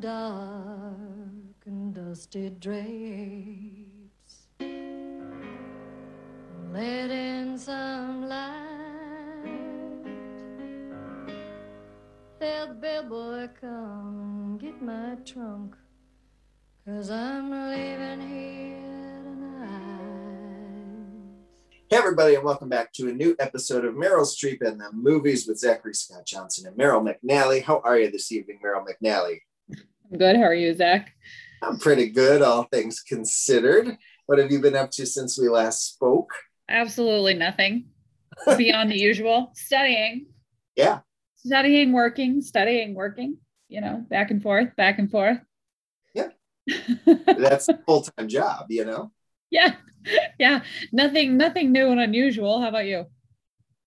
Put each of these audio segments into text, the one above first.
dark and dusty drapes. Let in some light. Tell the bellboy come and get my trunk. Cause I'm leaving here tonight. Hey, everybody, and welcome back to a new episode of Meryl Streep and the Movies with Zachary Scott Johnson and Meryl McNally. How are you this evening, Meryl McNally? I'm good. How are you, Zach? I'm pretty good, all things considered. What have you been up to since we last spoke? Absolutely nothing beyond the usual. Studying, Yeah, studying, working, studying, working, you know, back and forth, back and forth. Yeah. that's a full time job, you know? yeah. Yeah. Nothing, nothing new and unusual. How about you?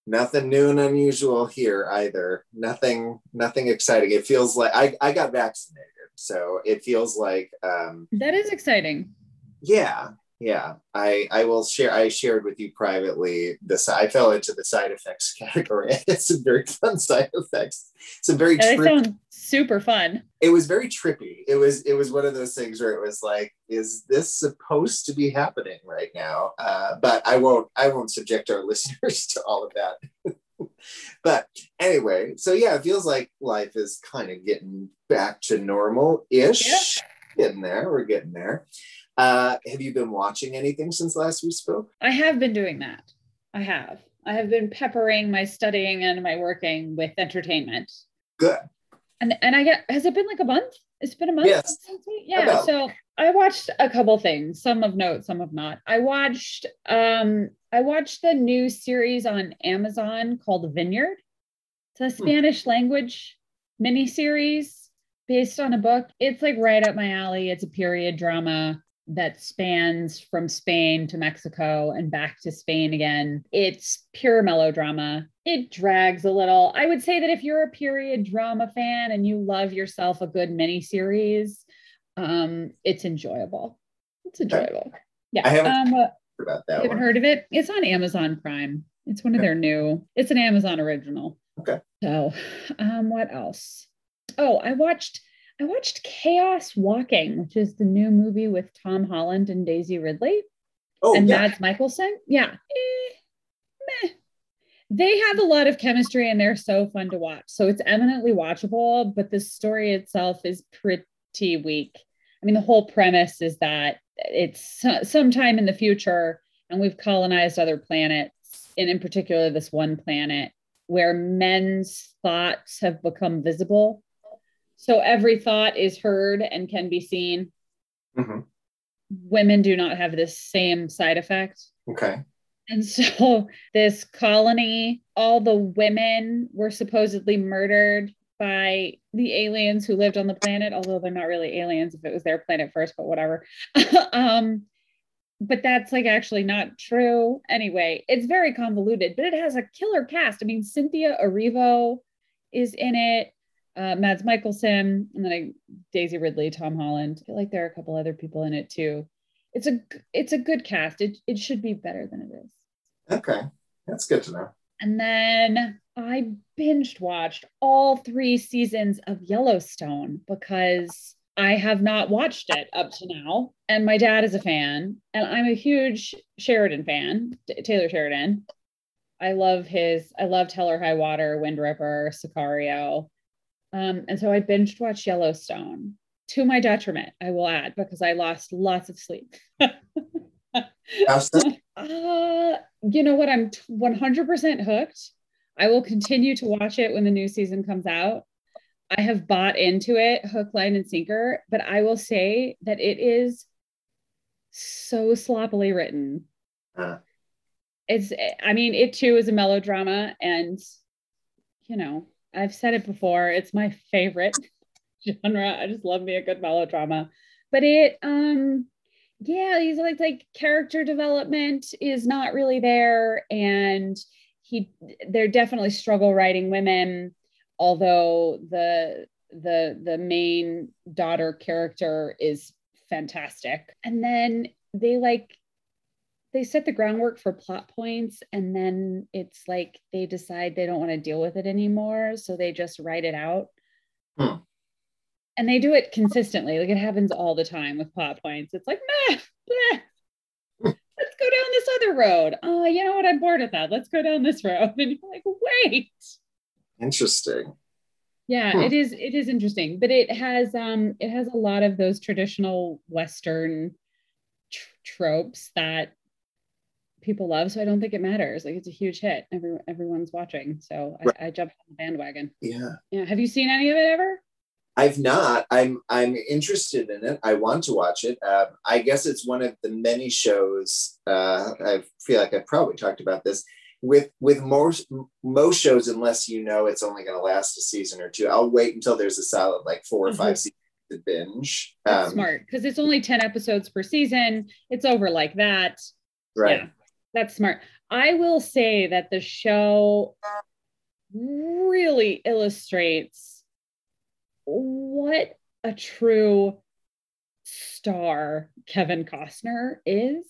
Nothing new and unusual here either. Nothing, nothing exciting. It feels like I, I got vaccinated. So it feels like um That is exciting. yeah yeah. I i will share i shared with you privately this i fell into the side effects category. It's some very fun side effects some very That tri- sounds super fun. it was very trippy. It was it was one of those things where it was like is this supposed to be happening right now? Uh, but i won't i won't subject our listeners to all of that but anyway so yeah it feels like life is kind of getting back to normal ish getting there we're getting there uh have you been watching anything since last we spoke I have been doing that. I have. I have been peppering my studying and my working with entertainment. good And and I get has it been like a month? It's been a month. Yes. Yeah. About. So I watched a couple things, some of note, some of not. I watched um I watched the new series on Amazon called Vineyard. It's a Hmm. Spanish language miniseries based on a book. It's like right up my alley. It's a period drama that spans from Spain to Mexico and back to Spain again. It's pure melodrama. It drags a little. I would say that if you're a period drama fan and you love yourself a good miniseries, um, it's enjoyable. It's enjoyable. Yeah. I haven't um, about you that haven't one heard of it? It's on Amazon Prime. It's one of Okay. their new. It's an Amazon original. Okay. So, um, what else? Oh, I watched. I watched Chaos Walking, which is the new movie with Tom Holland and Daisy Ridley oh and yeah Mads Mikkelsen. Yeah. Eh. They have a lot of chemistry and they're so fun to watch. So it's eminently watchable, but the story itself is pretty weak. I mean, the whole premise is that it's sometime in the future and we've colonized other planets, and in particular, this one planet where men's thoughts have become visible. So every thought is heard and can be seen. Mhm. Women do not have this same side effect. okay And so, this colony, all the women were supposedly murdered by the aliens who lived on the planet, although they're not really aliens if it was their planet first, but whatever. um, but that's like actually not true. Anyway, it's very convoluted, but it has a killer cast. I mean, Cynthia Erivo is in it, uh, Mads Mikkelsen, and then I, Daisy Ridley, Tom Holland. I feel like there are a couple other people in it too. It's a it's a good cast. It it should be better than it is. okay that's good to know And then I binged watched all three seasons of Yellowstone because I have not watched it up to now. And my dad is a fan, and I'm a huge Sheridan fan, Taylor Sheridan. I love his, I loved Hell or High Water, Wind River, Sicario. Um, and so I binged watched Yellowstone to my detriment, I will add, because I lost lots of sleep. Uh, you know what? I'm t- 100% hooked. I will continue to watch it when the new season comes out. I have bought into it hook, line, and sinker, but I will say that it is so sloppily written. Uh. It's, I mean, it too is a melodrama, and you know, I've said it before, it's my favorite genre. I just love me a good melodrama. But it, um, yeah, he's like like character development is not really there, and he they're definitely struggle writing women, although the the the main daughter character is fantastic. And then they like they set the groundwork for plot points and then it's like they decide they don't want to deal with it anymore so they just write it out Hmm. And they do it consistently. Like it happens all the time with plot points. It's like, meh, let's go down this other road. Oh, you know what? I'm bored of that. Let's go down this road. And you're like, wait. Interesting. Yeah, Hmm. it is. It is interesting, but it has um, it has a lot of those traditional Western tr- tropes that people love. So I don't think it matters. Like it's a huge hit. Every everyone's watching. So Right. I, I jumped on the bandwagon. Yeah. Yeah. Have you seen any of it ever? I've not. I'm I'm interested in it. I want to watch it. Um, I guess it's one of the many shows. Uh, I feel like I've probably talked about this with with most most shows. Unless you know it's only going to last a season or two, I'll wait until there's a solid like 4 or Mhm. five seasons to binge. That's Um, smart because it's only 10 episodes per season. It's over like that. Right. Yeah, that's smart. I will say that the show really illustrates what a true star Kevin Costner is,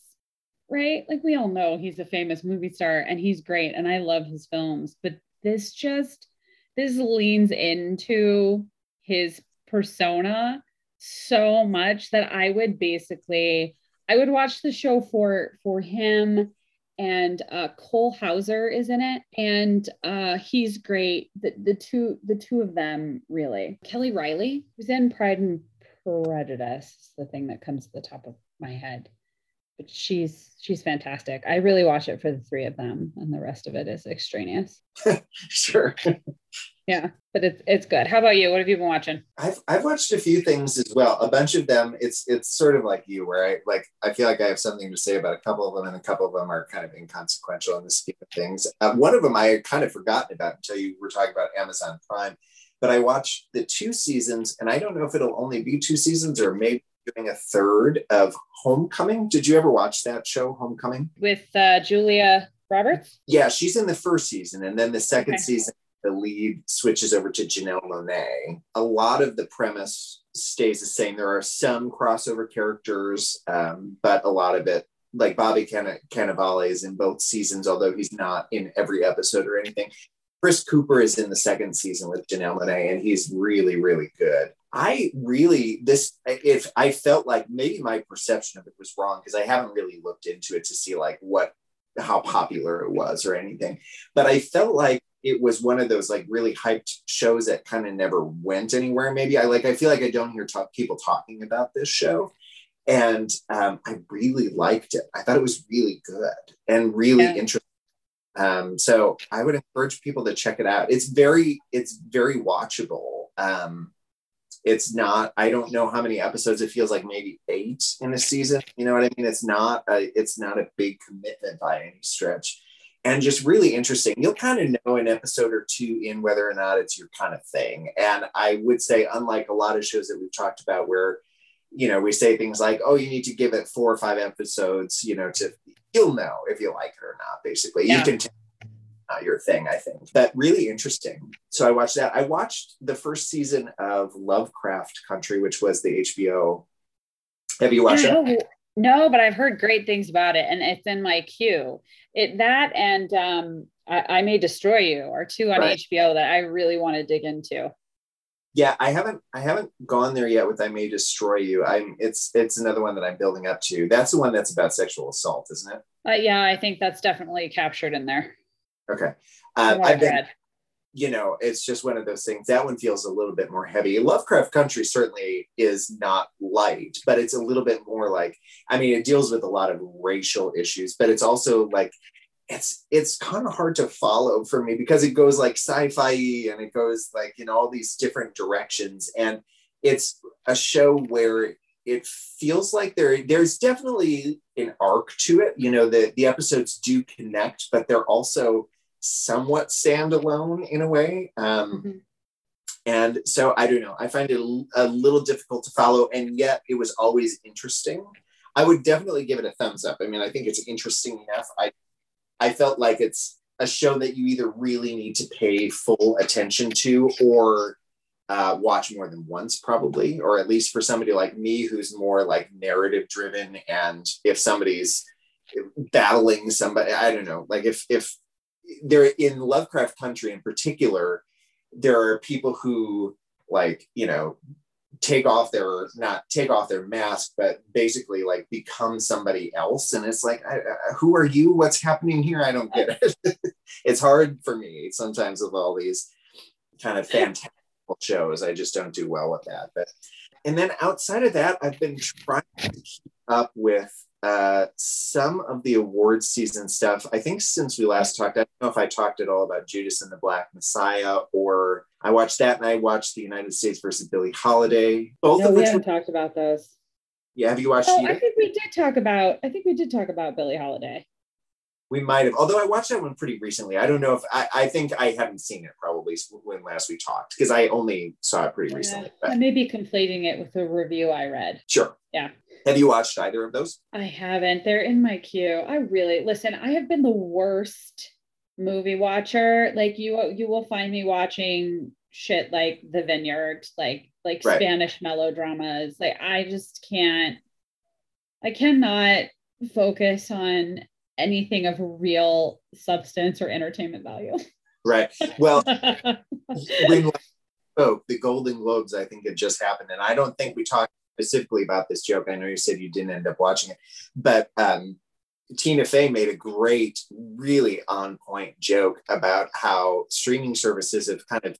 right? Like we all know he's a famous movie star and he's great and I love his films, but this just this leans into his persona so much that I would basically I would watch the show for for him and uh, Cole Hauser is in it, and uh, he's great. The, the two the two of them really. Kelly Reilly who's in Pride and Prejudice is the thing that comes to the top of my head, but she's she's fantastic. I really watch it for the three of them, and the rest of it is extraneous. Sure. Yeah, but it's it's good. How about you? What have you been watching? I've I've watched a few things as well. A bunch of them. It's it's sort of like you, where I like I feel like I have something to say about a couple of them, and a couple of them are kind of inconsequential in the scheme of things. Uh, one of them I had kind of forgotten about until you were talking about Amazon Prime. But I watched the two seasons, and I don't know if it'll only be two seasons or maybe doing a third of Homecoming. Did you ever watch that show, Homecoming? With uh, Julia Roberts? Yeah, she's in the first season, and then the second Okay. season, the lead switches over to Janelle Monáe. A lot of the premise stays the same. There are some crossover characters, um, but a lot of it, like Bobby Can- Cannavale, is in both seasons, although he's not in every episode or anything. Chris Cooper is in the second season with Janelle Monáe, and he's really, really good. I really this if I felt like maybe my perception of it was wrong because I haven't really looked into it to see like what how popular it was or anything. But I felt like it was one of those like really hyped shows that kind of never went anywhere. Maybe I like I feel like I don't hear talk, people talking about this show. And um, I really liked it. I thought it was really good and really Yeah. interesting. Um, so I would encourage people to check it out. It's very, it's very watchable. Um, it's not, I don't know how many episodes. It feels like maybe eight in a season. You know what I mean? It's not a, it's not a big commitment by any stretch. And just really interesting. You'll kind of know an episode or two in whether or not it's your kind of thing. And I would say, unlike a lot of shows that we've talked about where, you know, we say things like, oh, you need to give it four or five episodes, you know, to you'll know if you like it or not, basically. Yeah. You can tell not your thing, I think. But really interesting. So I watched that. I watched the first season of Lovecraft Country, which was the HBO. Have you watched that? No, but I've heard great things about it, and it's in my queue. It that and um, I, I May Destroy You are two on Right. HBO that I really want to dig into. Yeah, I haven't I haven't gone there yet with I May Destroy You. I'm it's it's another one that I'm building up to. That's the one that's about sexual assault, isn't it? Uh, yeah, I think that's definitely captured in there. Okay. Uh, I've been read. You know, it's just one of those things. That one feels a little bit more heavy. Lovecraft Country certainly is not light, but it's a little bit more like, I mean, it deals with a lot of racial issues, but it's also like, it's it's kind of hard to follow for me because it goes like sci-fi and it goes like in all these different directions. And it's a show where it feels like there there's definitely an arc to it. You know, the the episodes do connect, but they're also somewhat standalone in a way. Um, Mhm. and so I don't know. I find it a little difficult to follow, and yet it was always interesting. I would definitely give it a thumbs up. I mean, I think it's interesting enough. I I felt like it's a show that you either really need to pay full attention to or uh, watch more than once, probably, or at least for somebody like me who's more like narrative driven. And if somebody's battling somebody, I don't know, like if if they're in Lovecraft Country in particular, there are people who like you know take off their not take off their mask but basically like become somebody else. And it's like I, I, who are you? What's happening here? I don't get it. It's hard for me sometimes with all these kind of fantastic shows. I just don't do well with that. But and then outside of that i've been trying to keep up with uh, some of the awards season stuff. I think since we last talked, I don't know if I talked at all about Judas and the Black Messiah or I watched that and I watched the United States versus Billie Holiday. Both no, of we haven't were, talked about those. Yeah, have you watched? Oh, I think we did talk about. I think we did talk about Billie Holiday. We might have, although I watched that one pretty recently. I don't know if I, I think I haven't seen it probably when last we talked because I only saw it pretty yeah, recently. But. I may be conflating it with a review I read. Sure. Yeah. Have you watched either of those? I haven't. They're in my queue. I really listen. I have been the worst movie watcher. Like you, you will find me watching shit like The Vineyard, like like right. Spanish melodramas. Like I just can't. I cannot focus on anything of real substance or entertainment value. Right. Well, when spoke, the Golden Globes, I think, had just happened, and I don't think we talked specifically about this joke. I know you said you didn't end up watching it, but um, Tina Fey made a great, really on point joke about how streaming services have kind of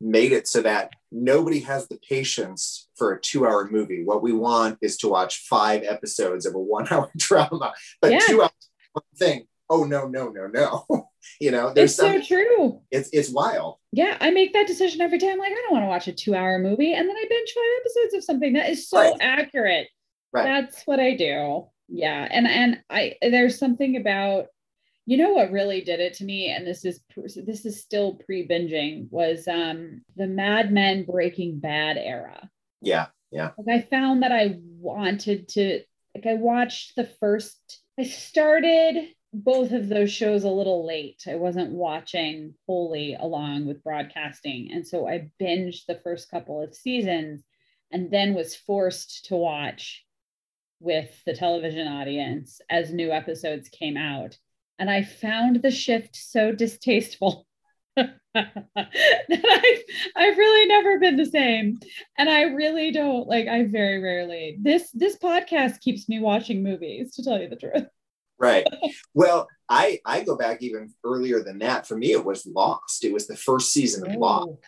made it so that nobody has the patience for a two hour movie. What we want is to watch five episodes of a one hour drama, but yeah. two hours one thing. Oh, no, no, no, no. you know, there's it's some, so true. It's, it's wild. Yeah. I make that decision every time. Like, I don't want to watch a two hour movie. And then I binge five episodes of something that is so right. accurate. Right. That's what I do. Yeah. And, and I, there's something about, you know what really did it to me and this is this is still pre-binging was um the mad men breaking bad era yeah yeah like i found that i wanted to like i watched the first i started both of those shows a little late i wasn't watching wholly along with broadcasting and so i binged the first couple of seasons and then was forced to watch with the television audience as new episodes came out and I found the shift so distasteful that I've, I've really never been the same. And I really don't like, I very rarely, this, this podcast keeps me watching movies to tell you the truth. Right. Well, I, I go back even earlier than that. For me, it was Lost. It was the first season of. Lost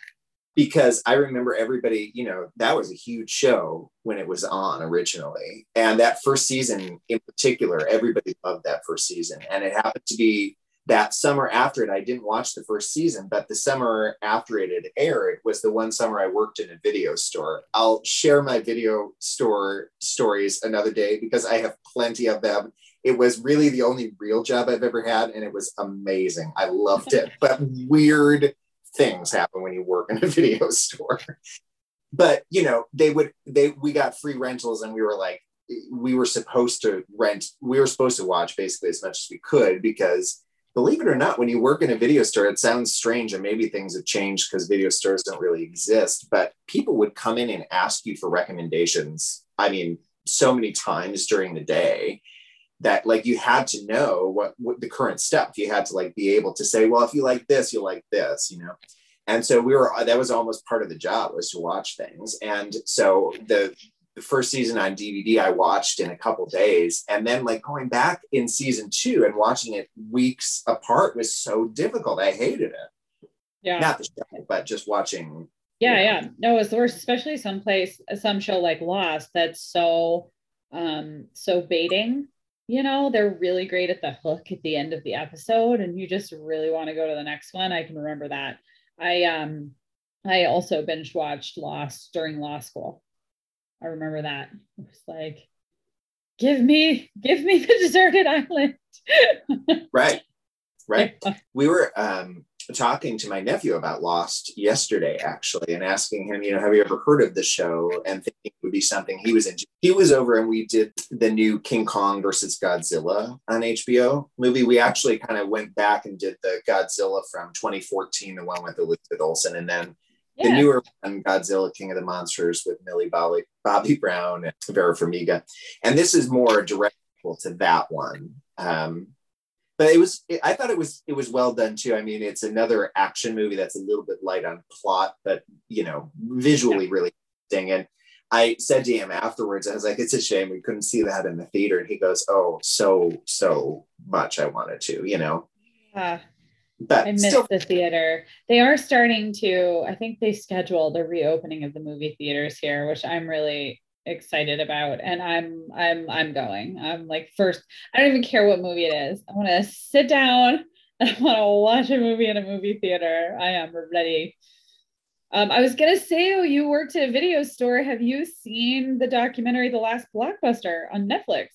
because I remember everybody, you know, that was a huge show when it was on originally. And that first season in particular, everybody loved that first season. And it happened to be that summer after it. I didn't watch the first season, but the summer after it had aired was the one summer I worked in a video store. I'll share my video store stories another day because I have plenty of them. It was really the only real job I've ever had, and it was amazing. I loved it, but weird things happen when you work in a video store. But you know, they would they we got free rentals and we were like we were supposed to rent we were supposed to watch basically as much as we could because believe it or not when you work in a video store it sounds strange and maybe things have changed because video stores don't really exist but people would come in and ask you for recommendations i mean so many times during the day that like you had to know what, what the current stuff you had to like be able to say well if you like this you'll like this you know? And so we were that was almost part of the job was to watch things. And so the the first season on dvd i watched in a couple days. And then like going back in season two and watching it weeks apart was so difficult. I hated it. Yeah. Not the show but just watching yeah you know. yeah. No it's worse especially someplace some show like lost that's so um so baiting you know, they're really great at the hook at the end of the episode and you just really want to go to the next one. I can remember that. I um I also binge watched Lost during law school. I remember that. It was like, give me, give me the deserted island. right. Right. We were um talking to my nephew about Lost yesterday, actually, and asking him, you know, have you ever heard of the show? And thinking it would be something he was into. He was over and we did the new King Kong versus Godzilla on HBO movie. We actually kind of went back and did the Godzilla from 2014, the one with Elizabeth Olsen, and then yeah. the newer one, Godzilla King of the Monsters with Millie Bobby, Bobby Brown and Vera Farmiga. And this is more direct to that one. Um, but it was it, i thought it was it was well done too i mean it's another action movie that's a little bit light on plot but you know visually yeah. really interesting and I said to him afterwards, I was like, it's a shame we couldn't see that in the theater. And he goes, Oh, so, so much I wanted to, you know. Yeah. But I missed still, the theater. They are starting to, I think they scheduled a reopening of the movie theaters here, which I'm really excited about. And I'm I'm I'm going. I'm like first, I don't even care what movie it is. I want to sit down and I want to watch a movie in a movie theater. I am ready. Um, I was gonna say, oh, you worked at a video store. Have you seen the documentary The Last Blockbuster on Netflix?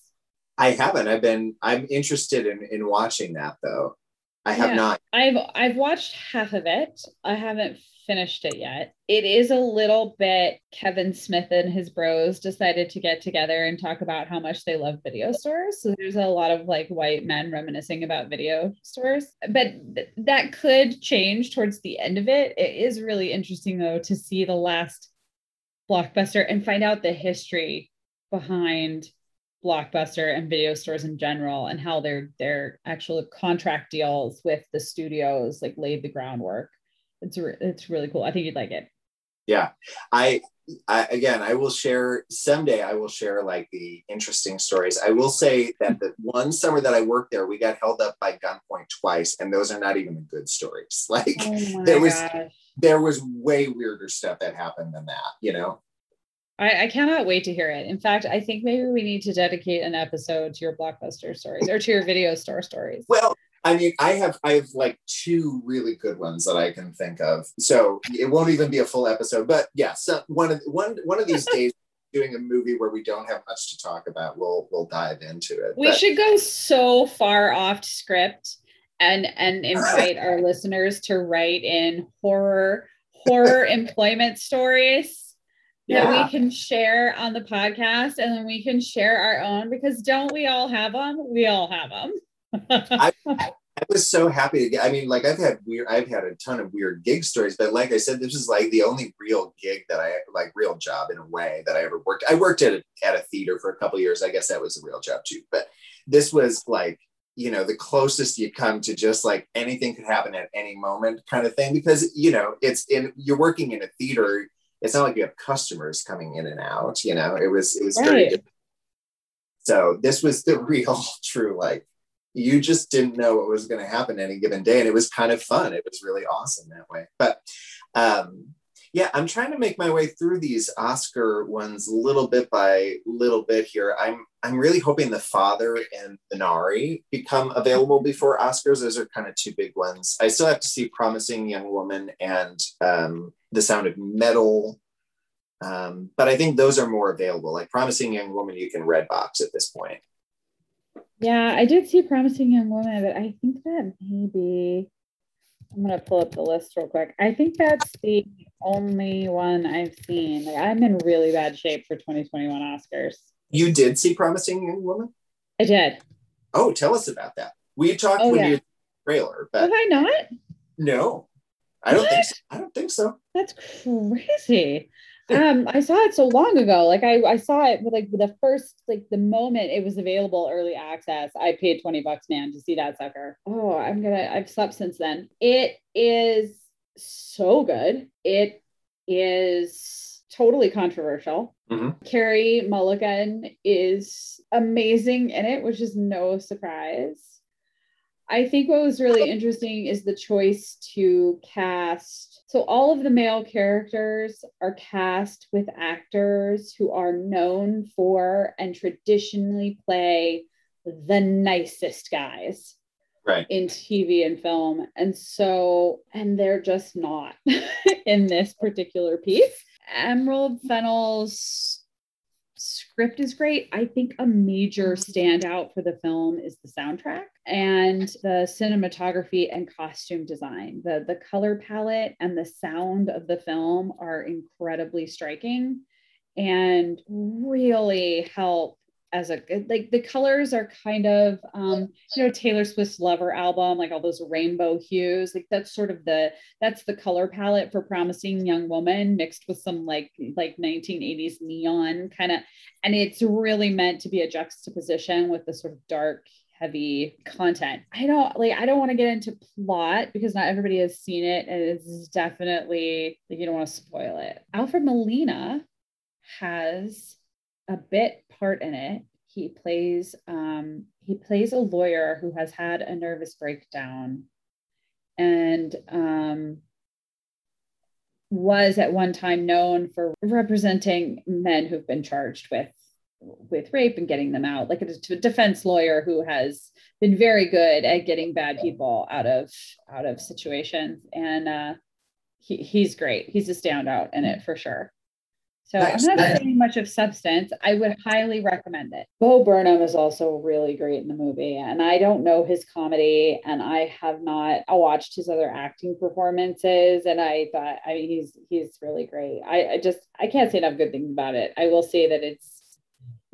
I haven't. I've been I'm interested in in watching that though. I have Yeah. not. I've I've watched half of it. I haven't finished it yet. It is a little bit Kevin Smith and his bros decided to get together and talk about how much they love video stores. So there's a lot of like white men reminiscing about video stores. But th- that could change towards the end of it. It is really interesting though to see the last blockbuster and find out the history behind blockbuster and video stores in general and how their their actual contract deals with the studios like laid the groundwork it's re- it's really cool i think you'd like it Yeah. I I again I will share someday I will share like the interesting stories. I will say that the one summer that I worked there, we got held up by gunpoint twice, and those are not even the good stories. Like oh There was- gosh there was way weirder stuff that happened than that, you know? I, I cannot wait to hear it in fact i think maybe we need to dedicate an episode to your blockbuster stories or to your video store stories Well, I mean, I have I have like two really good ones that I can think of. So it won't even be a full episode, but yeah, so one of one one of these days doing a movie where we don't have much to talk about, we'll we'll dive into it. we But- should go so far off script and and invite our listeners to write in horror horror employment stories that we can share on the podcast and then we can share our own because don't we all have them we all have them I was so happy to get. I mean, like I've had weird, I've had a ton of weird gig stories, but like I said, this is like the only real gig that I like, real job in a way that I ever worked. I worked at a, at a theater for a couple of years. I guess that was a real job too. But this was like, you know, the closest you'd come to just like anything could happen at any moment kind of thing. Because you know, it's in you're working in a theater. It's not like you have customers coming in and out. You know, it was it was very. Good. So this was the real, true like you just didn't know what was going to happen any given day and it was kind of fun. It was really awesome that way. But um yeah i'm trying to make my way through these oscar ones little bit by little bit here. I'm i'm really hoping the father and Minari become available before oscars. Those are kind of two big ones. I still have to see promising young woman and um the sound of metal. Um, but I think those are more available. Like Promising Young Woman, you can red box at this point. Yeah i did see promising young woman but i think that maybe i'm gonna pull up the list real quick i think that's the only one i've seen like i'm in really bad shape for 2021 oscars You did see Promising Young Woman? i did Oh, tell us about that. We talked Oh, when yeah. you trailer, but have i not no, I don't think so. I don't think so. That's crazy. Um, I saw it so long ago. Like I, I saw it with like the first, like the moment it was available early access. I paid 20 bucks, man, to see that sucker. Oh, I'm gonna, I've slept since then. It is so good. It is totally controversial. Mhm. Carey Mulligan is amazing in it, which is no surprise. I think what was really interesting is the choice to cast. So, all of the male characters are cast with actors who are known for and traditionally play the nicest guys Right. in TV and film. And so, and they're just not in this particular piece. Emerald Fennell's script is great. I think a major standout for the film is the soundtrack and the cinematography and costume design. The the color palette and the sound of the film are incredibly striking and really help as a like the colors are kind of um you know Taylor Swift's Lover album like all those rainbow hues like that's sort of the that's the color palette for promising young woman mixed with some like like 1980s neon kind of and it's really meant to be a juxtaposition with the sort of dark heavy content. I don't like i don't want to get into plot because not everybody has seen it and it's definitely like you don't want to spoil it. Alfred molina has a bit part in it. He plays um, he plays a lawyer who has had a nervous breakdown and um, was at one time known for representing men who've been charged with with rape and getting them out. Like a defense lawyer who has been very good at getting bad people out of out of situations. And uh he, he's great. He's a standout in it for sure so nice. I'm not saying much of substance. I would highly recommend it. Bo Burnham is also really great in the movie, and I don't know his comedy, and I have not I watched his other acting performances, and I thought I mean he's he's really great. I, I just I can't say enough good things about it. I will say that it's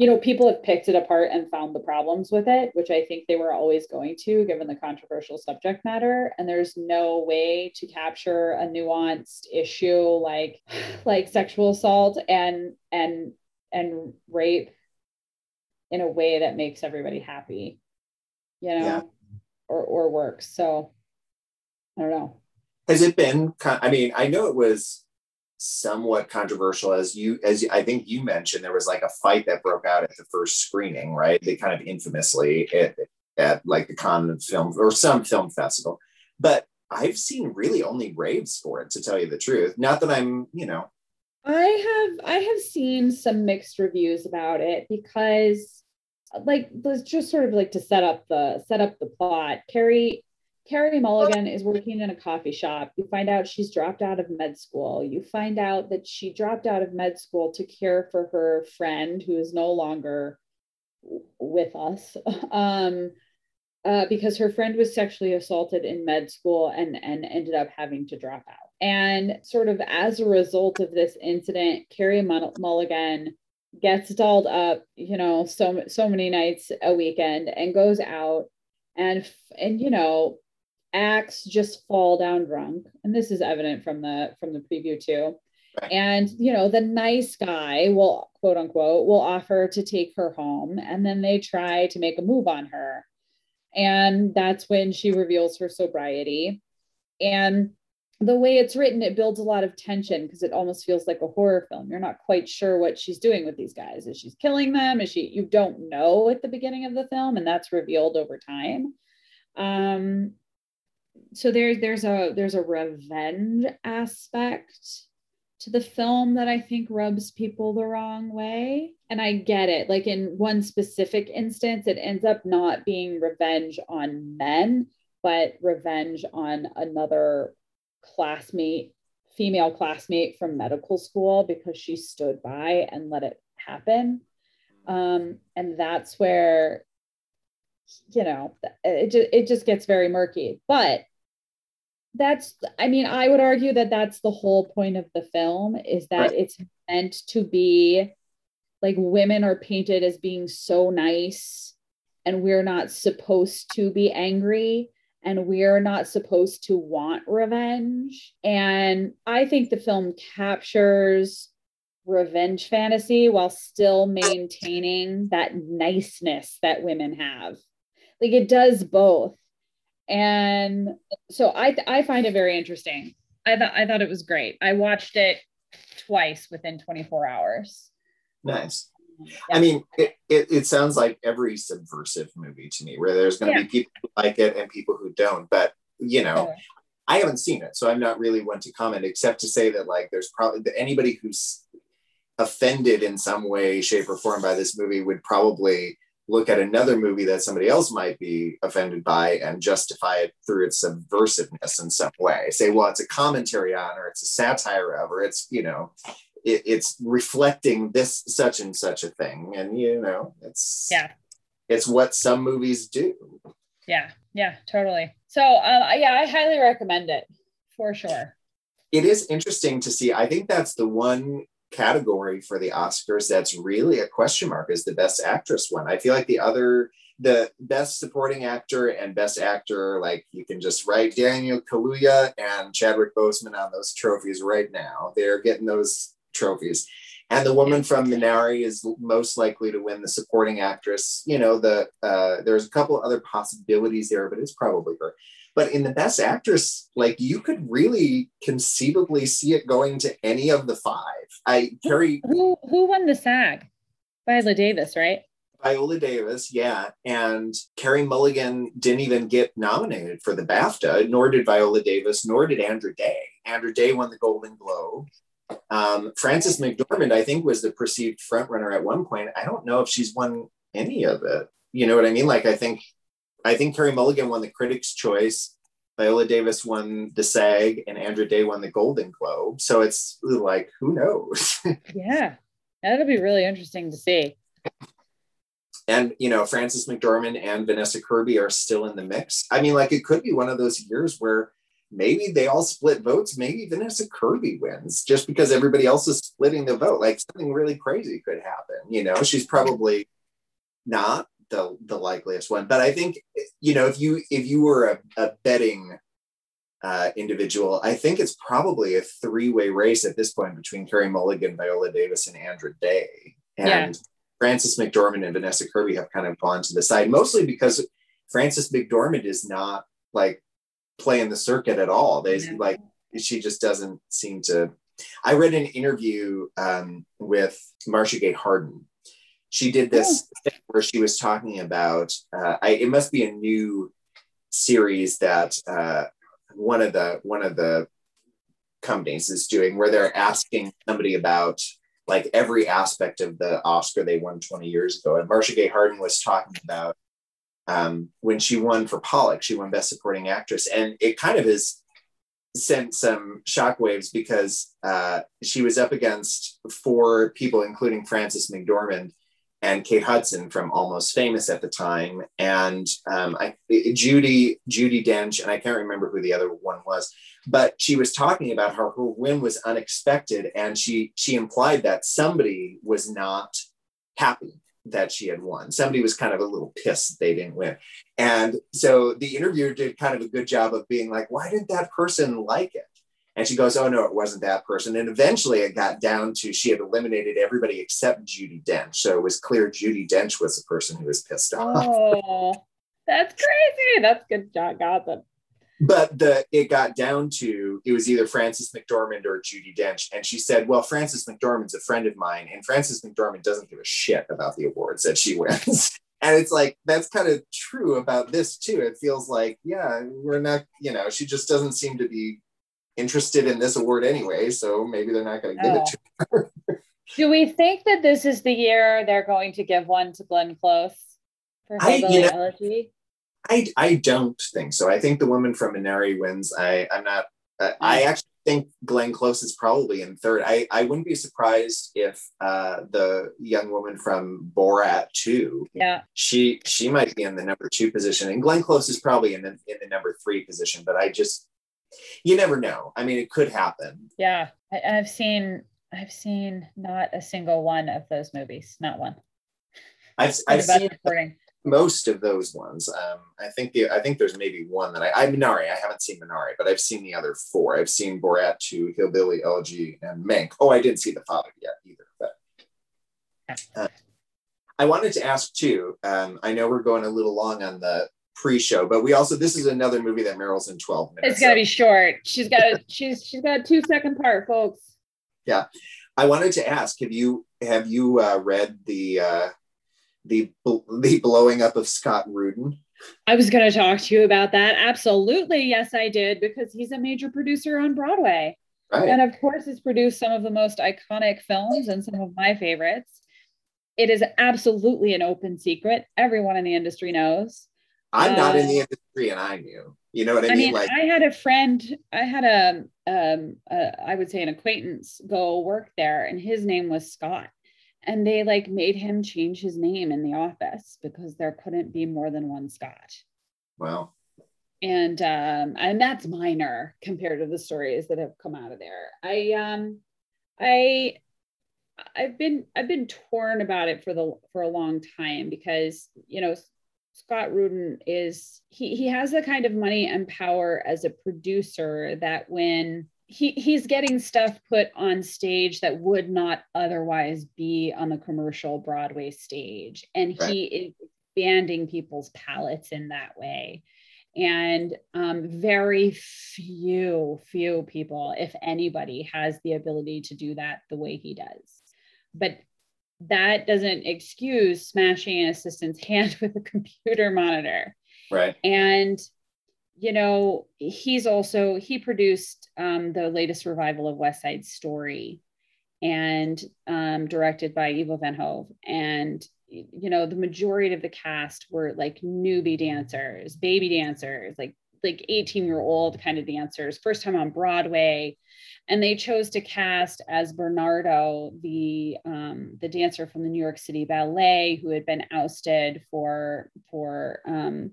you know, people have picked it apart and found the problems with it, which I think they were always going to, given the controversial subject matter. And there's no way to capture a nuanced issue like like sexual assault and and and rape in a way that makes everybody happy, you know, yeah. or or works. So I don't know. Has it been? I mean, I know it was somewhat controversial as you as I think you mentioned there was like a fight that broke out at the first screening right? They kind of infamously at, at like the Cannes film or some film festival. But I've seen really only raves for it to tell you the truth. Not that I'm you know. I have I have seen some mixed reviews about it because like let's just sort of like to set up the set up the plot. Carey Carey Mulligan is working in a coffee shop. You find out she's dropped out of med school. You find out that she dropped out of med school to care for her friend who is no longer with us um, uh, because her friend was sexually assaulted in med school and, and ended up having to drop out. And sort of as a result of this incident, Carey Mulligan gets dolled up, you know, so so many nights a weekend and goes out and and you know acts just fall down drunk. And this is evident from the from the preview too. Right. and you know the nice guy will quote unquote will offer to take her home and then they try to make a move on her. And that's when she reveals her sobriety. And the way it's written it builds a lot of tension because it almost feels like a horror film. You're not quite sure what she's doing with these guys. Is she's killing them? Is she you don't know at the beginning of the film and that's revealed over time. Um so there's there's a there's a revenge aspect to the film that I think rubs people the wrong way. And I get it. Like in one specific instance, it ends up not being revenge on men, but revenge on another classmate, female classmate from medical school because she stood by and let it happen. Um, and that's where, you know, it it just gets very murky. But that's i mean i would argue that that's the whole point of the film is that right. it's meant to be like women are painted as being so nice and we're not supposed to be angry and we're not supposed to want revenge. And i think the film captures revenge fantasy while still maintaining that niceness that women have. Like it does both and so I I find it very interesting. I thought I thought it was great. I watched it twice within 24 hours. Nice. Yeah. I mean, it, it, it, sounds like every subversive movie to me, where there's going to yeah. be people who like it and people who don't. But you know, yeah. I haven't seen it, so I'm not really one to comment, except to say that like there's probably anybody who's offended in some way, shape, or form by this movie would probably look at another movie that somebody else might be offended by and justify it through its subversiveness in some way. Say, well, it's a commentary on, or it's a satire of, or it's, you know, it, it's reflecting this such and such a thing. And, you know, it's, yeah, it's what some movies do. Yeah. Yeah, totally. So, um, yeah, I highly recommend it for sure. It is interesting to see. I think that's the one category for the Oscars that's really a question mark is the best actress one. I feel like the other the best supporting actor and best actor, like you can just write Daniel Kaluuya and Chadwick Boseman on those trophies right now. They're getting those trophies. And the woman from Minari is most likely to win the supporting actress. You know, the uh, there's a couple other possibilities there, but it's probably her. But in the best actress, like you could really conceivably see it going to any of the five. I Carey Who who won the SAG? Viola Davis, right? Viola Davis, yeah, and Carey Mulligan didn't even get nominated for the BAFTA, nor did Viola Davis, nor did Andra Day. Andra Day won the Golden Globe. Um, Frances McDormand, I think, was the perceived frontrunner at one point. I don't know if she's won any of it. You know what I mean? Like, I think, I think Carey Mulligan won the Critics' Choice. Viola Davis won the SAG, and Andra Day won the Golden Globe. So it's like, who knows? Yeah. That'll be really interesting to see. and you know frances mcdormand and vanessa kirby are still in the mix i mean like it could be one of those years where maybe they all split votes maybe vanessa kirby wins just because everybody else is splitting the vote like something really crazy could happen you know she's probably not the the likeliest one but i think you know if you if you were a, a betting uh, individual i think it's probably a three-way race at this point between Carey Mulligan viola davis and andra day and Yeah. Frances McDormand and Vanessa Kirby have kind of gone to the side, mostly because Frances McDormand is not like playing the circuit at all. They Yeah. like she just doesn't seem to. I read an interview um, with Marcia Gay Harden. She did this thing where she was talking about. Uh, I, it must be a new series that uh, one of the one of the companies is doing, where they're asking somebody about like every aspect of the Oscar they won 20 years ago. And Marcia Gay Harden was talking about um, when she won for Pollock, she won Best Supporting Actress. And it kind of has sent some shockwaves because uh, she was up against four people, including Frances McDormand and Kate Hudson from Almost Famous at the time, and um, I, Judy Judi Dench, and I can't remember who the other one was but she was talking about how her win was unexpected and she she implied that somebody was not happy that she had won. Somebody was kind of a little pissed they didn't win. And so the interviewer did kind of a good job of being like why didn't that person like it and she goes oh no it wasn't that person and eventually it got down to she had eliminated everybody except judi dench so it was clear judi dench was the person who was pissed off Oh, that's crazy. That's good job, gossip. but the it got down to it was either Frances McDormand or Judi Dench, and she said, "Well, Frances McDormand's a friend of mine, and Frances McDormand doesn't give a shit about the awards that she wins." and it's like that's kind of true about this too. It feels like, yeah, we're not, you know, she just doesn't seem to be interested in this award anyway, so maybe they're not going to give it to her. Do we think that this is the year they're going to give one to Glenn Close for Hillbilly you know- Elegy? I I don't think so. I think the woman from Minari wins. I I'm not. Uh, I actually think Glenn Close is probably in third. I I wouldn't be surprised if uh, the young woman from Borat too. Yeah. She she might be in the number two position, and Glenn Close is probably in the in the number three position. But I just you never know. I mean, it could happen. Yeah. I, I've seen I've seen not a single one of those movies. Not one. I've I've seen supporting. most of those ones. Um, I think the I think there's maybe one that I I Minari. I haven't seen Minari, but I've seen the other four. I've seen Borat two, Hillbilly Elegy, and Mank. Oh, I didn't see the father yet either. But uh, I wanted to ask too. Um, I know we're going a little long on the pre-show, but we also this is another movie that Meryl's in 12 minutes. It's gotta so be short. She's got a she's she's got a two second part, folks. Yeah, I wanted to ask: Have you have you uh, read the uh, the the blowing up of Scott Rudin? I was going to talk to you about that. Absolutely. Yes, I did, because he's a major producer on Broadway. Right. And of course, has produced some of the most iconic films and some of my favorites. It is absolutely an open secret. Everyone in the industry knows. I'm not in the Uh, industry, and I knew. You know what I, I mean? mean, Like, I had a friend, I had a, um, a, I would say an acquaintance go work there, and his name was Scott. And they like made him change his name in the office because there couldn't be more than one Scott. well, and um and that's minor compared to the stories that have come out of there i um i i've been i've been torn about it for the for a long time because you know scott rudin is he he has the kind of money and power as a producer that when he he's getting stuff put on stage that would not otherwise be on the commercial broadway stage. And he is expanding people's palates in that way. And um, very few, few people, if anybody, has the ability to do that the way he does. But that doesn't excuse smashing an assistant's hand with a computer monitor. Right. And you know, he's also he produced um, the latest revival of West Side Story, and um, directed by Ivo Van Hove. And you know, the majority of the cast were like newbie dancers, baby dancers, like like 18 year old kind of dancers, first time on Broadway. And they chose to cast as Bernardo, the um, the dancer from the New York City Ballet, who had been ousted for for um,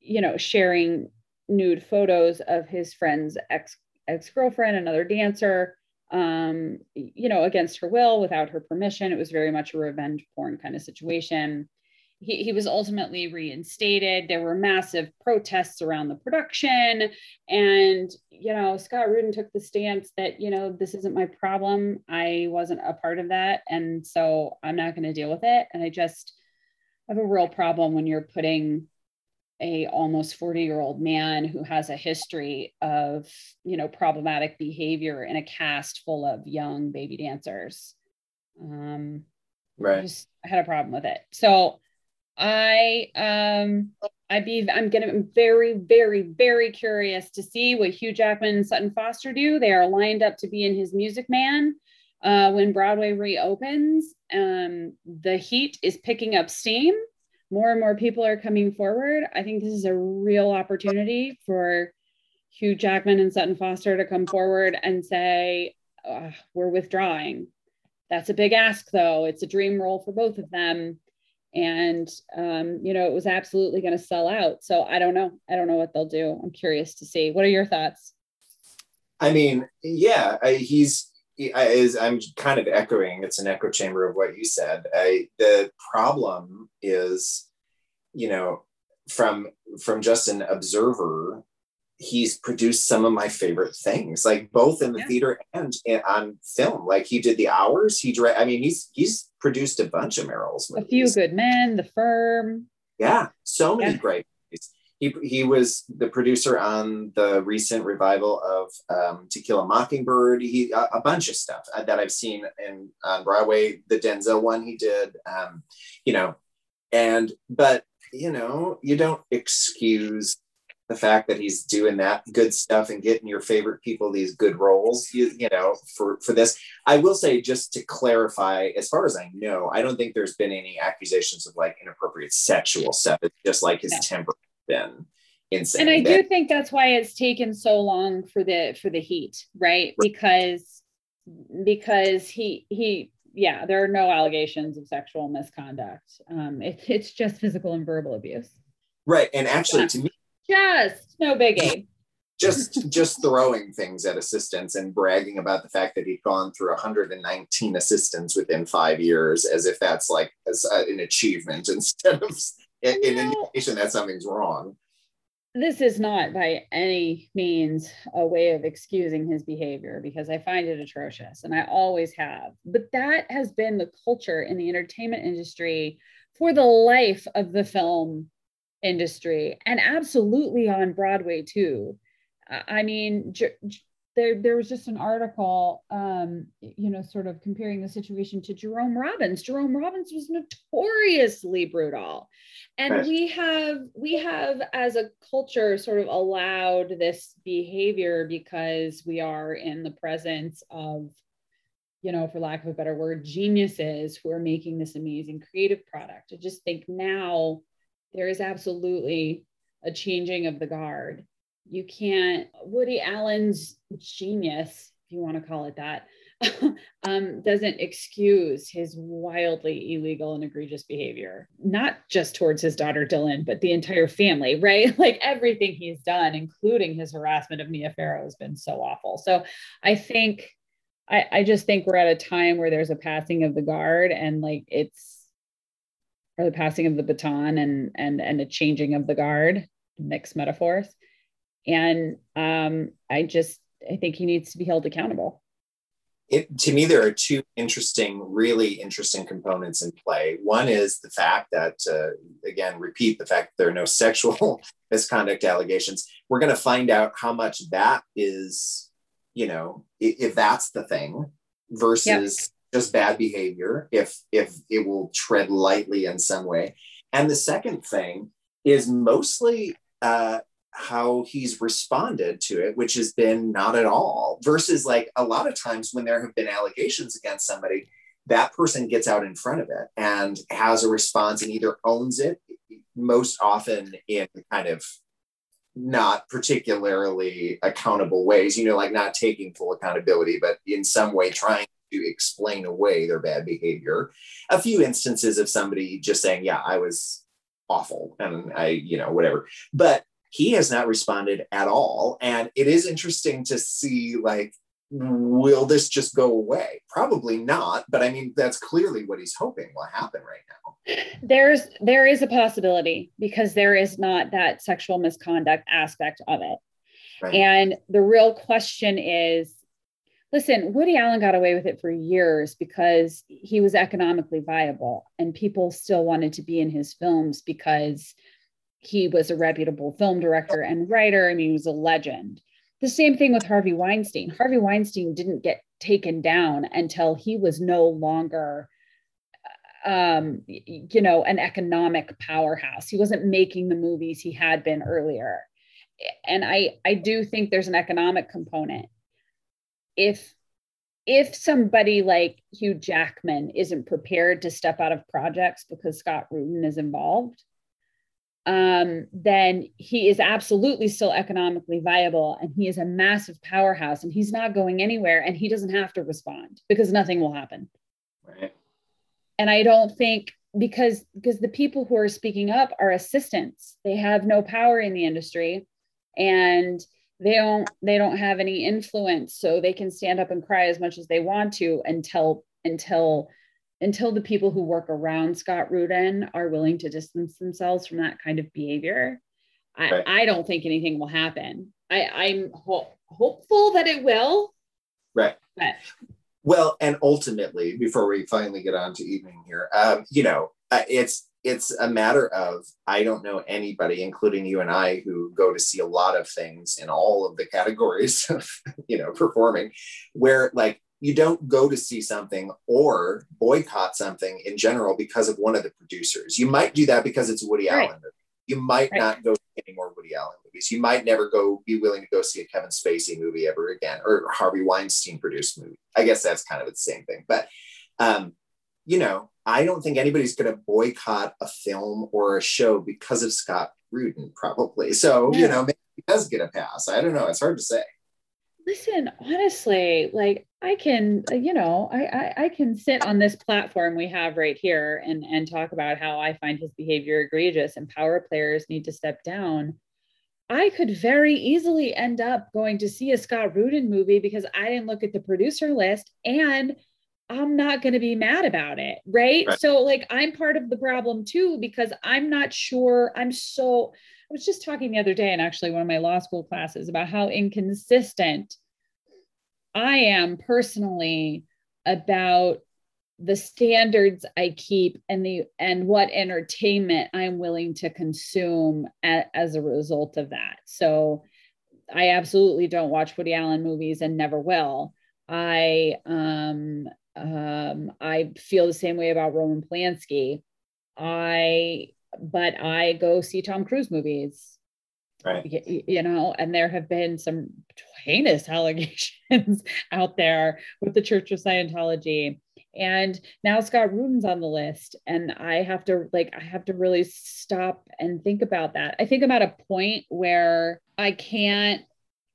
you know sharing nude photos of his friend's ex ex girlfriend, another dancer, um, you know, against her will, without her permission. It was very much a revenge porn kind of situation. He, he was ultimately reinstated. There were massive protests around the production. And, you know, Scott Rudin took the stance that, you know, this isn't my problem. I wasn't a part of that. And so I'm not going to deal with it. And I just have a real problem when you're putting a almost 40 year old man who has a history of you know problematic behavior in a cast full of young baby dancers um right I just had a problem with it so i um i be i'm gonna I'm very very very curious to see what hugh jackman and sutton foster do they are lined up to be in his music man uh, when broadway reopens um the heat is picking up steam more and more people are coming forward. I think this is a real opportunity for Hugh Jackman and Sutton Foster to come forward and say, uh, we're withdrawing. That's a big ask, though. It's a dream role for both of them. And, um, you know, it was absolutely going to sell out. So I don't know. I don't know what they'll do. I'm curious to see. What are your thoughts? I mean, yeah, I, he's I, is I'm kind of echoing. It's an echo chamber of what you said. I, the problem is, you know, from from just an observer, he's produced some of my favorite things, like both in the yeah. theater and in, on film. Like he did The Hours. He direct. I mean, he's he's produced a bunch of Meryl's movies. A Few Good Men, The Firm. Yeah, so many yeah. great he, he was the producer on the recent revival of um, To Kill a Mockingbird. He a, a, bunch of stuff uh, that I've seen in on Broadway. The Denzel one he did, um, you know, and but you know you don't excuse the fact that he's doing that good stuff and getting your favorite people these good roles you, you know for for this i will say just to clarify as far as i know i don't think there's been any accusations of like inappropriate sexual stuff it's just like his temper been insane. And I do think that's why it's taken so long for the for the heat, right? right? Because because he he yeah, there are no allegations of sexual misconduct. Um, it, it's just physical and verbal abuse. Right, and actually, yeah. to me, just no biggie. Just just throwing things at assistants and bragging about the fact that he'd gone through 119 assistants within five years, as if that's like as, uh, an achievement instead of an indication that something's wrong. This is not by any means a way of excusing his behavior because I find it atrocious and I always have. But that has been the culture in the entertainment industry for the life of the film industry and absolutely on Broadway too. I mean, there, there was just an article, um, you know, sort of comparing the situation to Jerome Robbins. Jerome Robbins was notoriously brutal, and right. we have we have as a culture sort of allowed this behavior because we are in the presence of, you know, for lack of a better word, geniuses who are making this amazing creative product. I just think now there is absolutely a changing of the guard. You can't woody allen's genius if you want to call it that um, doesn't excuse his wildly illegal and egregious behavior not just towards his daughter dylan but the entire family right? Like everything he's done including his harassment of mia farrow has been so awful. So i think I, I just think we're at a time where there's a passing of the guard and like it's or the passing of the baton and and and a changing of the guard mixed metaphors and um, I just I think he needs to be held accountable. it, to me, there are two interesting, really interesting components in play. One is the fact that, uh, again, repeat the fact that there are no sexual misconduct allegations. We're going to find out how much that is, you know, if, if that's the thing versus. Just bad behavior, if if it will tread lightly in some way. And the second thing is mostly uh, how he's responded to it, which has been not at all, versus like a lot of times when there have been allegations against somebody, that person gets out in front of it and has a response and either owns it, most often in kind of not particularly accountable ways, you know, like not taking full accountability, but in some way trying to explain away their bad behavior. A few instances of somebody just saying, Yeah, I was awful and I, you know, whatever. But he has not responded at all. And it is interesting to see, like, will this just go away? Probably not. But I mean, that's clearly what he's hoping will happen right now. There's there is a possibility because there is not that sexual misconduct aspect of it. Right. And the real question is listen, Woody Allen got away with it for years because he was economically viable and people still wanted to be in his films because he was a reputable film director and writer. I mean, he was a legend. The same thing with Harvey Weinstein. Harvey Weinstein didn't get taken down until he was no longer um, you know, an economic powerhouse. He wasn't making the movies he had been earlier. And I I do think there's an economic component. If if somebody like Hugh Jackman isn't prepared to step out of projects because Scott Rudin is involved, um, then he is absolutely still economically viable and he is a massive powerhouse and he's not going anywhere and he doesn't have to respond because nothing will happen. Right. And I don't think because because the people who are speaking up are assistants. They have no power in the industry and they don't they don't have any influence so they can stand up and cry as much as they want to until until until the people who work around Scott Rudin are willing to distance themselves from that kind of behavior, I, right. I don't think anything will happen. I, I'm ho- hopeful that it will. Right. But. Well, and ultimately, before we finally get on to evening here, um, you know, uh, it's it's a matter of I don't know anybody, including you and I, who go to see a lot of things in all of the categories of you know performing, where like you don't go to see something or boycott something in general because of one of the producers. You might do that because it's Woody right. Allen movie. You might right. not go see any more Woody Allen movies. You might never go be willing to go see a Kevin Spacey movie ever again or Harvey Weinstein produced movie. I guess that's kind of the same thing. But um, you know, I don't think anybody's going to boycott a film or a show because of Scott Rudin, probably. So, yeah. you know, maybe he does get a pass. I don't know. It's hard to say listen honestly like i can uh, you know I, I, I can sit on this platform we have right here and and talk about how i find his behavior egregious and power players need to step down i could very easily end up going to see a scott rudin movie because i didn't look at the producer list and i'm not going to be mad about it right? right so like i'm part of the problem too because i'm not sure i'm so I was just talking the other day in actually one of my law school classes about how inconsistent I am personally about the standards I keep and the and what entertainment I'm willing to consume a, as a result of that. So I absolutely don't watch Woody Allen movies and never will. I um um I feel the same way about Roman Polanski. I but I go see Tom Cruise movies. Right. You know, and there have been some heinous allegations out there with the Church of Scientology. And now Scott Rudin's on the list. And I have to like, I have to really stop and think about that. I think I'm at a point where I can't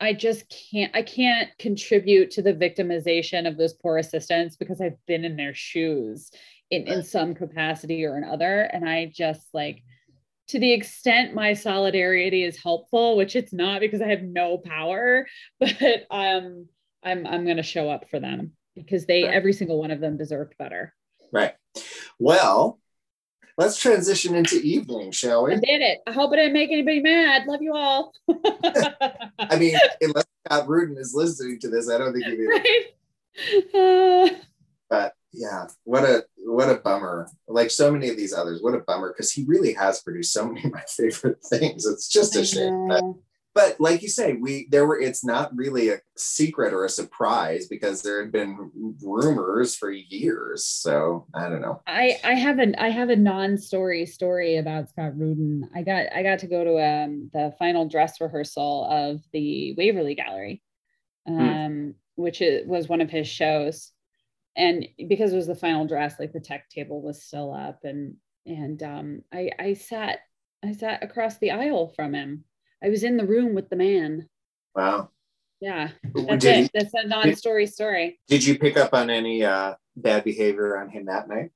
I just can't I can't contribute to the victimization of those poor assistants because I've been in their shoes in, in some capacity or another. And I just like, to the extent my solidarity is helpful, which it's not because I have no power, but um, I'm I'm going to show up for them because they every single one of them deserved better. Right. Well, let's transition into evening, shall we? I did it. I hope it didn't make anybody mad. Love you all. I mean, unless Scott Rudin is listening to this, I don't think you. Right? Uh, but yeah, what a what a bummer. Like so many of these others, what a bummer because he really has produced so many of my favorite things. It's just a shame. But, like you say, we there were it's not really a secret or a surprise because there had been rumors for years. So I don't know. I I have an I have a non-story story about Scott Rudin. I got I got to go to um the final dress rehearsal of the Waverly Gallery, um, which is, was one of his shows, and because it was the final dress, like the tech table was still up, and and um I I sat I sat across the aisle from him. I was in the room with the man. Wow. Yeah, that's Did, it. That's a non-story story. did you pick up on any uh, bad behavior on him that night?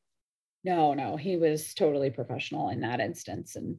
No, no, he was totally professional in that instance, and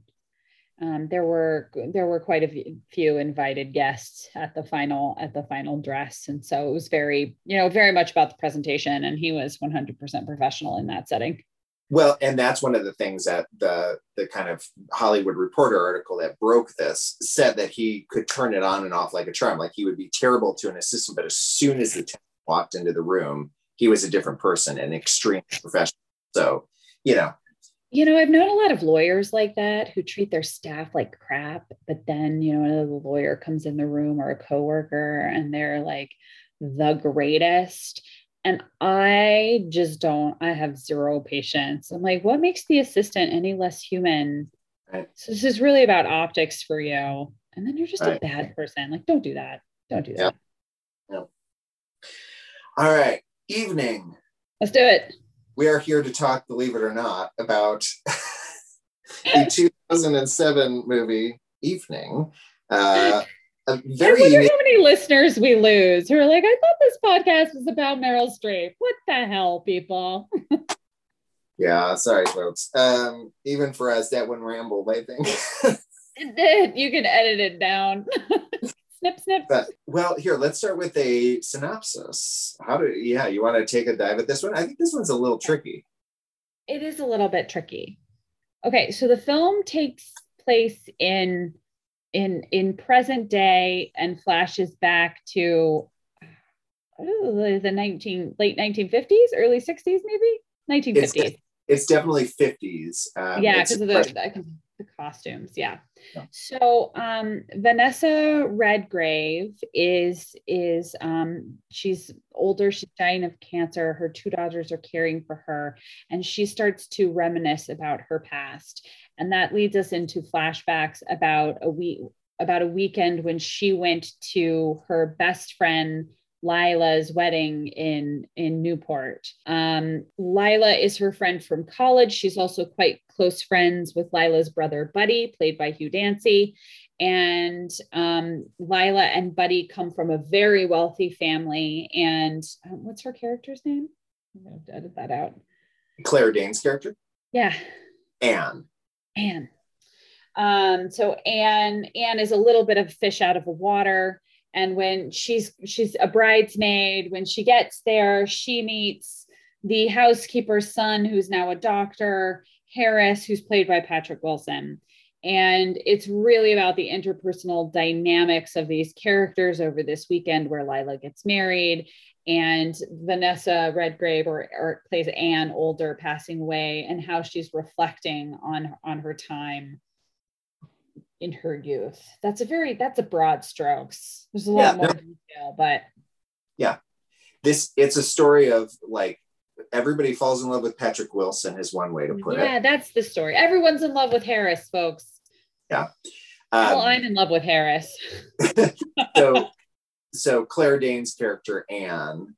um, there were there were quite a few- invited guests at the final at the final dress, and so it was very you know very much about the presentation, and he was one hundred percent professional in that setting. Well, and that's one of the things that the the kind of Hollywood Reporter article that broke this said that he could turn it on and off like a charm. Like he would be terrible to an assistant, but as soon as the tenant walked into the room, he was a different person and extremely professional. So, you know, You know, I've known a lot of lawyers like that who treat their staff like crap, but then you know another lawyer comes in the room or a coworker, and they're like the greatest. And I just don't, I have zero patience. I'm like, what makes the assistant any less human? Right. So this is really about optics for you. And then you're just a bad person. Like, don't do that. Don't do Yeah. that. all right, evening. Let's do it. We are here to talk, believe it or not, about the 2007 movie Evening. Uh, a I very wonder unique how many listeners we lose who are like, I thought this podcast was about Meryl Streep. What the hell, people? Yeah, sorry, folks. Um, even for us, that one rambled, I think. you can edit it down. snip, snip. but well, here, let's start with a synopsis. How do yeah, you want to take a dive at this one? I think this one's a little tricky. It is a little bit tricky. Okay, so the film takes place in in in present day and flashes back to the 19 late 1950s, early 60s, maybe 1950s. It's definitely 50s. Um, yeah, because of the, the costumes. Yeah. Yeah. So um, Vanessa Redgrave is is um, she's older. She's dying of cancer. Her two daughters are caring for her, and she starts to reminisce about her past, and that leads us into flashbacks about a week about a weekend when she went to her best friend Lila's wedding in in Newport. Um, Lila is her friend from college. She's also quite close friends with Lila's brother Buddy, played by Hugh Dancy. And um, Lila and Buddy come from a very wealthy family. And um, what's her character's name? I'm gonna have to edit that out. Claire Danes' character, Yeah, Anne. Anne. Um, so Anne, Anne is a little bit of fish out of the water. And when she's she's a bridesmaid, when she gets there, she meets the housekeeper's son, who's now a doctor, Harris, who's played by Patrick Wilson. And it's really about the interpersonal dynamics of these characters over this weekend where Lila gets married and Vanessa Redgrave or, or plays Anne older passing away and how she's reflecting on on her time in her youth. That's a very that's a broad strokes. There's a lot Yeah, more no. detail, but yeah, This it's a story of like everybody falls in love with Patrick Wilson is one way to put it. yeah, that's the story. Everyone's in love with Harris, folks. well, Um, I'm in love with Harris. so so Claire Danes' character Anne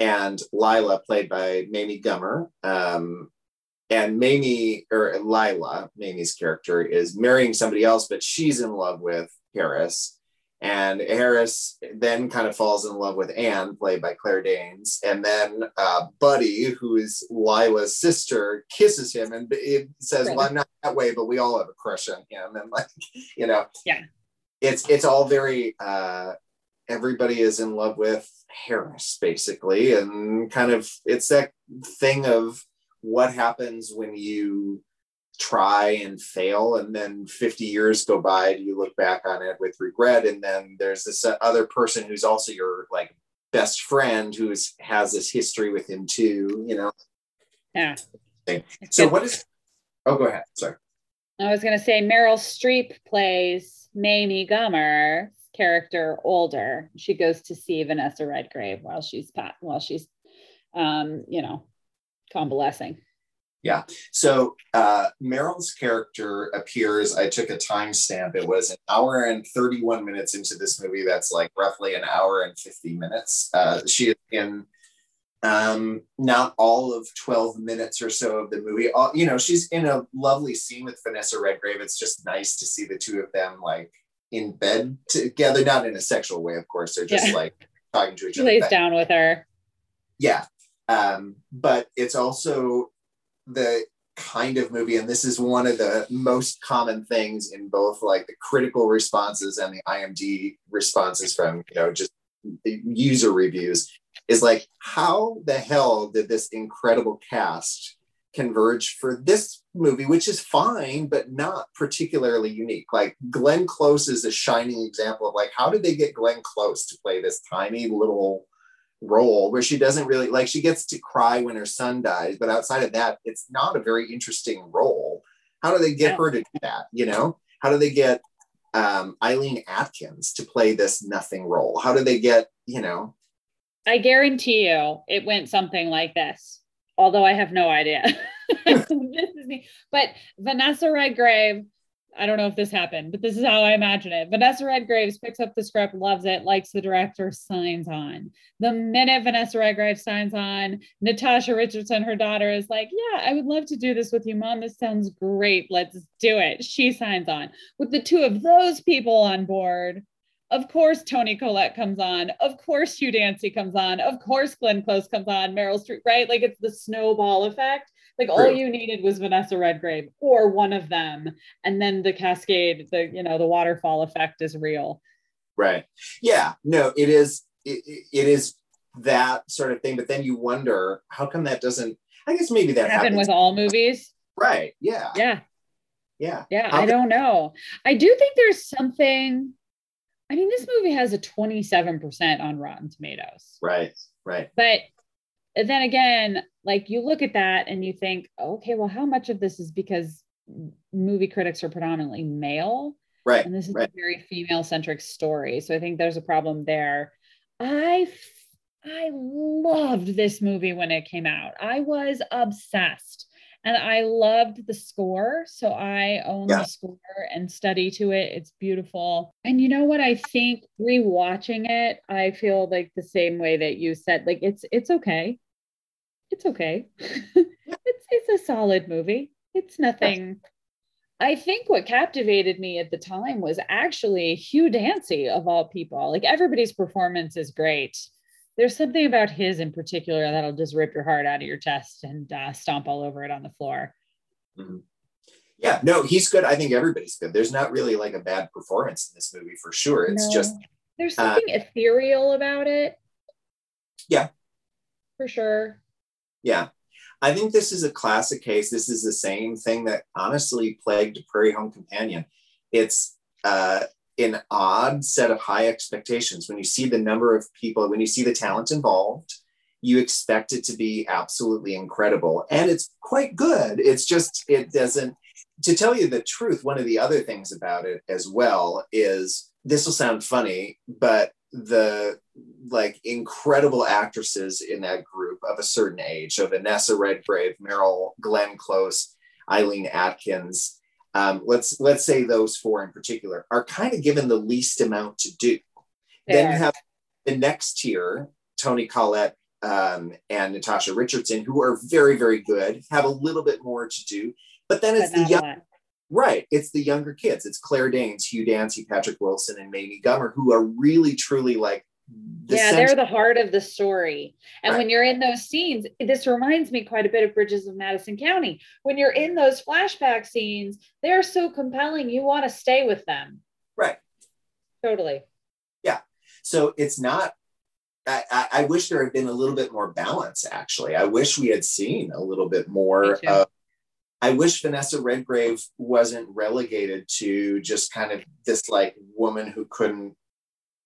and Lila played by Mamie Gummer. Um, and Mamie or Lila, Mamie's character, is marrying somebody else, but she's in love with Harris. And Harris then kind of falls in love with Anne, played by Claire Danes. And then uh, Buddy, who is Lila's sister, kisses him and it says, Well, I'm not that way, but we all have a crush on him. And like, you know, Yeah. it's it's all very uh everybody is in love with Harris, basically, and kind of it's that thing of what happens when you try and fail and then 50 years go by Do you look back on it with regret and then there's this other person who's also your like best friend who has this history with him too. You know. Yeah. So what is? Oh, go ahead. Sorry. I was going to say Meryl Streep plays Mamie Gummer character older. She goes to see Vanessa Redgrave while she's pat while she's um, you know, convalescing. Yeah. So uh, Meryl's character appears. I took a timestamp. It was an hour and 31 minutes into this movie. That's like roughly an hour and 50 minutes. Uh, she is in um, not all of 12 minutes or so of the movie. All, you know, she's in a lovely scene with Vanessa Redgrave. It's just nice to see the two of them like in bed together, not in a sexual way, of course. They're just yeah. like talking to each she other. Lays down with her. Yeah. Um, but it's also the kind of movie, and this is one of the most common things in both like the critical responses and the IMD responses from you know just the user reviews, is like how the hell did this incredible cast converge for this movie, which is fine, but not particularly unique. Like Glenn Close is a shining example of like how did they get Glenn Close to play this tiny little role where she doesn't really like she gets to cry when her son dies, but outside of that, it's not a very interesting role. How do they get yeah. her to do that? You know, how do they get um, Eileen Atkins to play this nothing role? How do they get you know? I guarantee you, it went something like this. Although I have no idea. this is me. But Vanessa Redgrave I don't know if this happened, but this is how I imagine it. Vanessa Redgraves picks up the script, loves it, likes the director, signs on. The minute Vanessa Redgrave signs on, Natasha Richardson, her daughter, is like, Yeah, I would love to do this with you, mom. This sounds great. Let's do it. She signs on. With the two of those people on board, of course, Toni Collette comes on. Of course, Hugh Dancy comes on. Of course, Glenn Close comes on. Meryl Streep, right? Like it's the snowball effect. Like True. all you needed was Vanessa Redgrave or one of them, and then the cascade, the you know, the waterfall effect is real. Right. Yeah. No, it is. It, it is that sort of thing. But then you wonder how come that doesn't. I guess maybe that happen with all movies. Right. Yeah. Yeah. Yeah. Yeah. How I don't know. I do think there's something. I mean, this movie has a 27% on Rotten Tomatoes. Right. Right. But then again, like you look at that and you think, okay, well, how much of this is because movie critics are predominantly male? Right. And this is right. a very female centric story. So I think there's a problem there. I I loved this movie when it came out. I was obsessed and I loved the score. So I own yeah. the score and study to it. It's beautiful. And you know what? I think rewatching it, I feel like the same way that you said, like it's it's okay it's okay. it's it's a solid movie. It's nothing. I think what captivated me at the time was actually Hugh Dancy of all people. Like everybody's performance is great. There's something about his in particular that'll just rip your heart out of your chest and uh, stomp all over it on the floor. Mm-hmm. Yeah, no, he's good. I think everybody's good. There's not really like a bad performance in this movie for sure. It's no. just there's uh, something uh, ethereal about it. Yeah, for sure. Yeah. I think this is a classic case. This is the same thing that honestly plagued Prairie Home Companion. It's uh, an odd set of high expectations. When you see the number of people, when you see the talent involved, you expect it to be absolutely incredible. And it's quite good. It's just, it doesn't, to tell you the truth, one of the other things about it as well is this will sound funny, but the like incredible actresses in that group of a certain age. So Vanessa Redgrave, Meryl, Glenn Close, Eileen Atkins. Um, let's let's say those four in particular are kind of given the least amount to do. Then you have the next tier, Toni Collette um, and Natasha Richardson, who are very very good, have a little bit more to do. But then it's but the young, Right. It's the younger kids. It's Claire Danes, Hugh Dancy, Patrick Wilson, and Mamie Gummer, who are really, truly like. The yeah, they're the heart of the story. And right. when you're in those scenes, this reminds me quite a bit of Bridges of Madison County. When you're in those flashback scenes, they're so compelling. You want to stay with them. Right. Totally. Yeah. So it's not I, I, wish there had been a little bit more balance actually i wish we had seen a little bit more of I wish Vanessa Redgrave wasn't relegated to just kind of this like woman who couldn't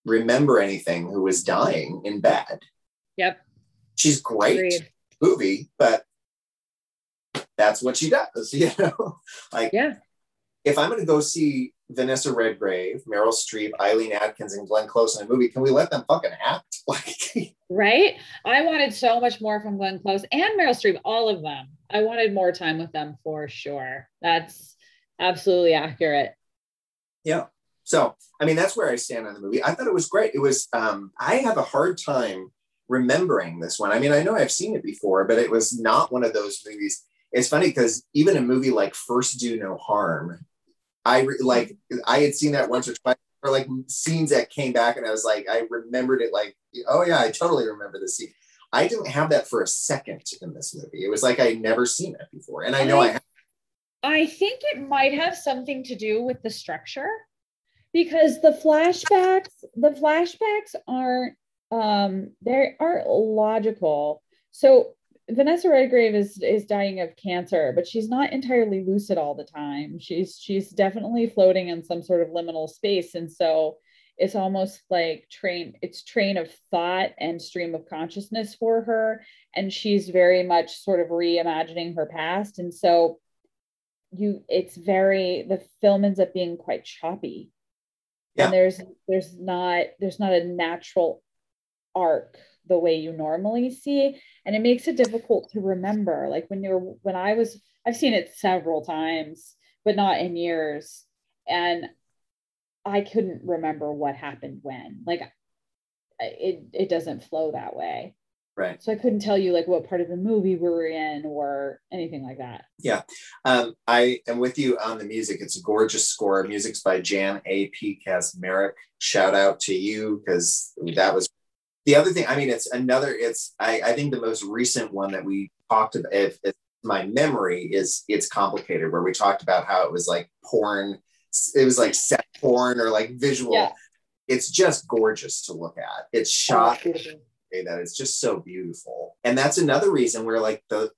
remember anything who was dying in bed. Yep. She's great Agreed. movie, but that's what she does, you know? like Yeah. if I'm gonna go see Vanessa Redgrave, Meryl Streep, Eileen Atkins, and Glenn Close in a movie, can we let them fucking act? Like Right? I wanted so much more from Glenn Close and Meryl Streep, all of them. I wanted more time with them for sure. That's absolutely accurate. Yeah. So, I mean, that's where I stand on the movie. I thought it was great. It was, um, I have a hard time remembering this one. I mean, I know I've seen it before, but it was not one of those movies. It's funny because even a movie like First Do No Harm, I re- like, I had seen that once or twice, or like scenes that came back, and I was like, I remembered it like, oh yeah, I totally remember this scene. I didn't have that for a second in this movie. It was like I'd never seen it before. And I know I, I- have. I think it might have something to do with the structure because the flashbacks, the flashbacks aren't um they aren't logical. So Vanessa Redgrave is is dying of cancer, but she's not entirely lucid all the time. She's she's definitely floating in some sort of liminal space. And so it's almost like train it's train of thought and stream of consciousness for her. And she's very much sort of reimagining her past. And so you it's very the film ends up being quite choppy Yeah. and there's there's not there's not a natural arc the way you normally see. And it makes it difficult to remember. Like when you're when i was i've seen it several times but not in years. And i couldn't remember what happened when. Like it it doesn't flow that way Right. so i couldn't tell you like what part of the movie we were in or anything like that Yeah. Um, I am with you on the music. It's a gorgeous score. Music's by Jan A. P. Kaczmarek. Shout out to you because that was the other thing. I mean, it's another. It's I, I think the most recent one that we talked about. If, if my memory is, it's complicated. Where we talked about how it was like porn. It was like set porn or like visual. Yeah. It's just gorgeous to look at. It's shot Oh, beautiful. way that it's just so beautiful. And that's another reason where like the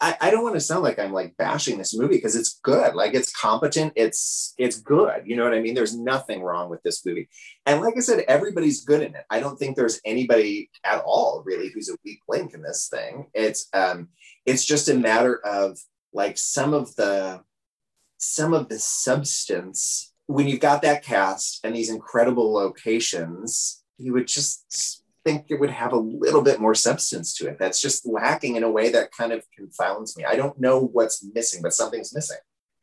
i, I don't want to sound like i'm like bashing this movie because it's good. Like it's competent. It's it's good. You know what i mean? There's nothing wrong with this movie. And like i said everybody's good in it. I don't think there's anybody at all really who's a weak link in this thing. It's um it's just a matter of like some of the some of the substance. When you've got that cast and these incredible locations you would just think it would have a little bit more substance to it that's just lacking in a way that kind of confounds me. I don't know what's missing but something's missing.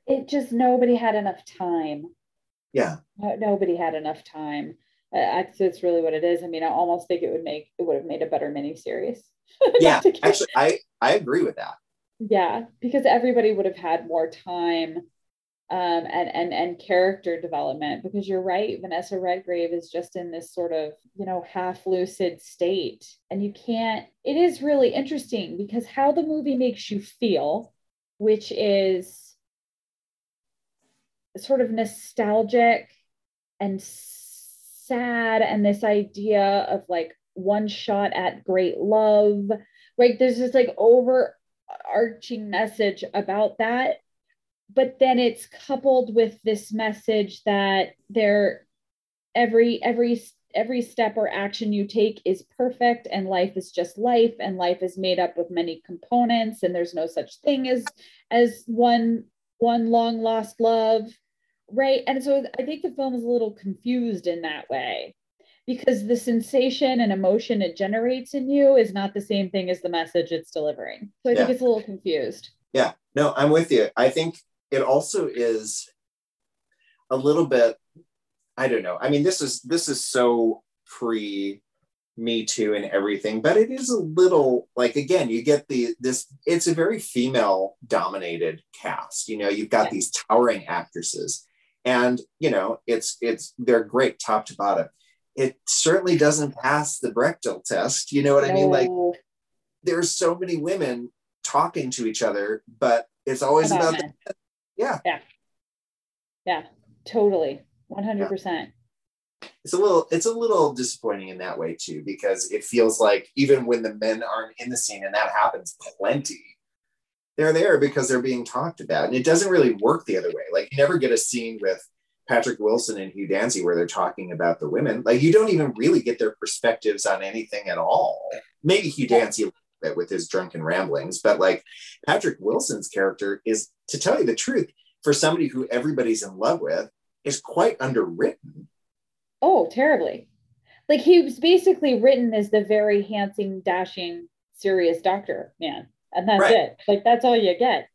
It just nobody had enough time. Yeah. No- nobody had enough time. Uh, that's, that's really what it is. I mean i almost think it would make it would have made a better miniseries. Yeah Not to get- actually i i agree with that. Yeah because everybody would have had more time um and and and character development because you're right vanessa redgrave is just in this sort of you know half lucid state. And you can't it is really interesting because how the movie makes you feel which is sort of nostalgic and sad and this idea of like one shot at great love right? There's this like overarching message about that but then it's coupled with this message that there every every every step or action you take is perfect and life is just life and life is made up of many components and there's no such thing as as one one long lost love right and so i think the film is a little confused in that way because the sensation and emotion it generates in you is not the same thing as the message it's delivering so i think Yeah. it's a little confused Yeah, no, I'm with you. I think it also is a little bit. I don't know. I mean, this is this is so pre Me Too and everything, but it is a little like again, you get the this. It's a very female dominated cast. You know, you've got Yeah. these towering actresses, and you know, it's it's they're great top to bottom. It certainly doesn't pass the Bechdel test. You know what I mean? Like there's so many women talking to each other, but it's always about about, men. Yeah. yeah yeah totally 100% it's a little it's a little disappointing in that way too because it feels like even when the men aren't in the scene and that happens plenty they're there because they're being talked about and it doesn't really work the other way like you never get a scene with Patrick Wilson and Hugh Dancy where they're talking about the women. Like you don't even really get their perspectives on anything at all. Maybe Hugh Dancy a little bit with his drunken ramblings, but like Patrick Wilson's character is, to tell you the truth, for somebody who everybody's in love with, is quite underwritten. Oh, terribly. Like he was basically written as the very handsome, dashing, serious doctor man. And that's Right. it. Like that's all you get.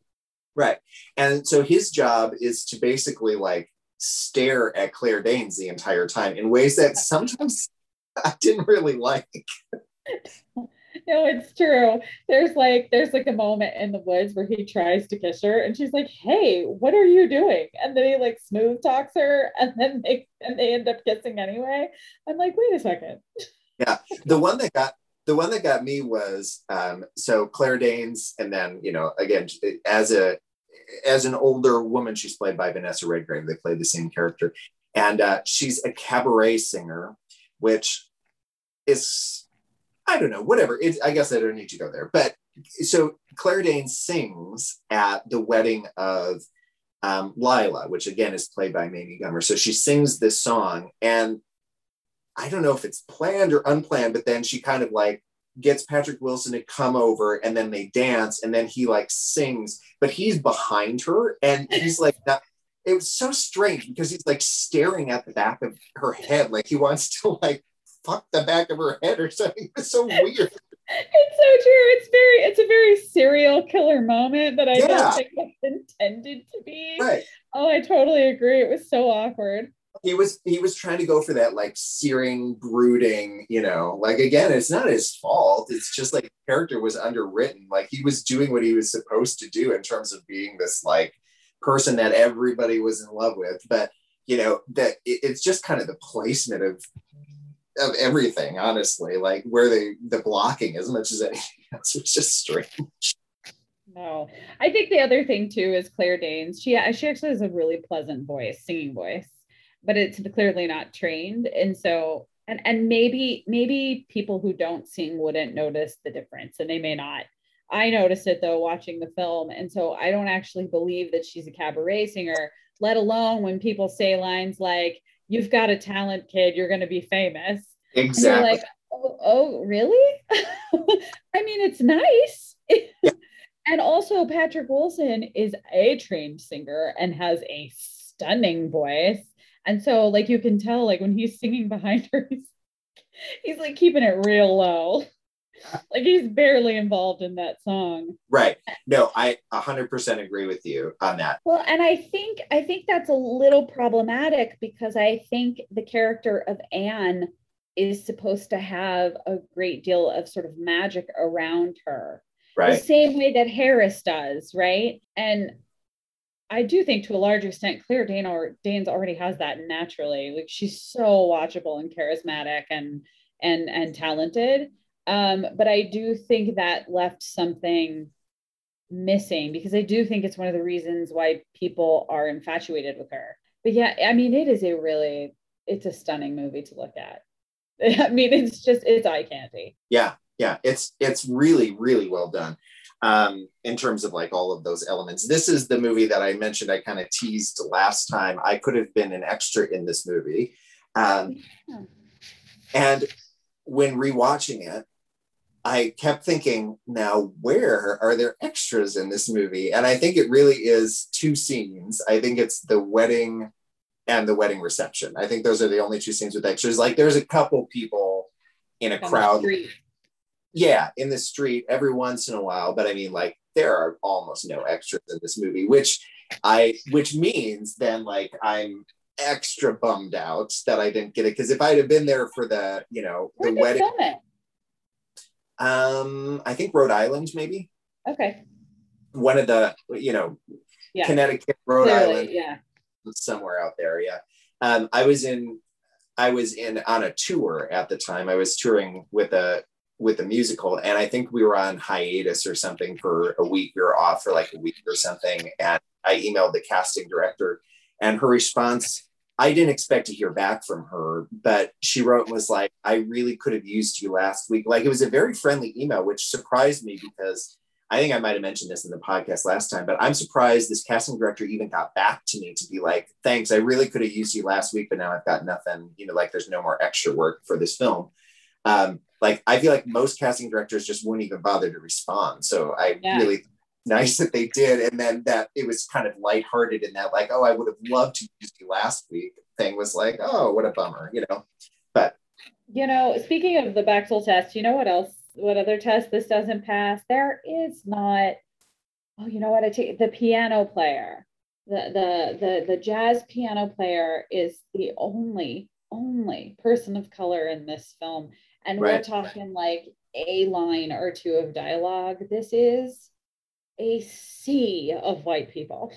Right. And so his job is to basically like stare at Claire Danes the entire time in ways that sometimes I didn't really like. No, it's true. There's like there's like a moment in the woods where he tries to kiss her and she's like, Hey, what are you doing? And then he like smooth talks her and then they and they end up kissing anyway. I'm like, wait a second. Yeah. The one that got the one that got me was um, so Claire Danes, and then you know again as a as an older woman, she's played by Vanessa Redgrave. They play the same character, and uh, she's a cabaret singer, which is I don't know, whatever. It's, I guess I don't need to go there. But so Claire Danes sings at the wedding of um, Lila, which again is played by Mamie Gummer. So she sings this song, and I don't know if it's planned or unplanned, but then she kind of like gets Patrick Wilson to come over and then they dance and then he like sings, but he's behind her and he's like not it was so strange because he's like staring at the back of her head like he wants to like fuck the back of her head or something. It's so weird. It's so true. It's very it's a very serial killer moment that I Yeah. don't think was intended to be. Right. Oh, I totally agree. It was so awkward. He was he was trying to go for that like searing, brooding, you know, like again, it's not his fault. It's just like the character was underwritten. Like he was doing what he was supposed to do in terms of being this like person that everybody was in love with. But you know, that it, it's just kind of the placement of of everything, honestly, like where they the blocking as much as anything else was just strange. No, I think the other thing too is Claire Danes. She uh, she actually has a really pleasant voice, singing voice, but it's clearly not trained, and so and and maybe maybe people who don't sing wouldn't notice the difference, and they may not. I noticed it though watching the film, and so I don't actually believe that she's a cabaret singer. Let alone when people say lines like "You've got a talent, kid. You're going to be famous." Exactly. like, oh, oh really? I mean, it's nice. and also, Patrick Wilson is a trained singer and has a stunning voice. And so, like, you can tell, like, when he's singing behind her, he's, he's like keeping it real low. Like, he's barely involved in that song. right. No, I 100% agree with you on that. Well, and I think I think that's a little problematic because I think the character of Anne is supposed to have a great deal of sort of magic around her. Right. The same way that Harris does, right? And I do think to a large extent Claire Dane or Danes already has that naturally. Like she's so watchable and charismatic and and and talented. Um, but I do think that left something missing because I do think it's one of the reasons why people are infatuated with her. But yeah, I mean, it is a really, it's a stunning movie to look at. I mean, it's just, it's eye candy. Yeah. Yeah. It's it's really, really well done. Um, in terms of like all of those elements. This is the movie that I mentioned I kind of teased last time. I could have been an extra in this movie. Um, Yeah. and when rewatching it, I kept thinking, now where are there extras in this movie? And I think it really is two scenes. I think it's the wedding and the wedding reception. I think those are the only two scenes with extras. Like there's a couple people in a On crowd yeah, in the street every once in a while, but I mean, like, there are almost no extras in this movie, which I, which means then, like, I'm extra bummed out that I didn't get it because if I'd have been there for the, you know, the Where'd they wedding, it? Um, I think Rhode Island, maybe Okay. one of the, you know, Yeah. Connecticut, Rhode Clearly, Island, yeah. somewhere out there. Yeah. Um, I was in, I was in on a tour at the time. I was touring with a with a musical, and I think we were on hiatus or something for a week. We were off for like a week or something, and I emailed the casting director, and her response. I didn't expect to hear back from her, but she wrote and was like, "I really could have used you last week." Like it was a very friendly email, which surprised me because I think I might have mentioned this in the podcast last time, but I'm surprised this casting director even got back to me to be like, thanks. I really could have used you last week, but now I've got nothing, you know, like there's no more extra work for this film. Um, like I feel like most casting directors just wouldn't even bother to respond. So I Yeah. really nice that they did. And then that it was kind of lighthearted in that, like, oh, I would have loved to use you last week thing was like, oh, what a bummer, you know. But You know, speaking of the Bechdel test, you know what else? What other test this doesn't pass? There is not. Oh, you know what? I take the piano player. The the the the jazz piano player is the only only person of color in this film, and we're talking like a line or two of dialogue. This is a sea of white people.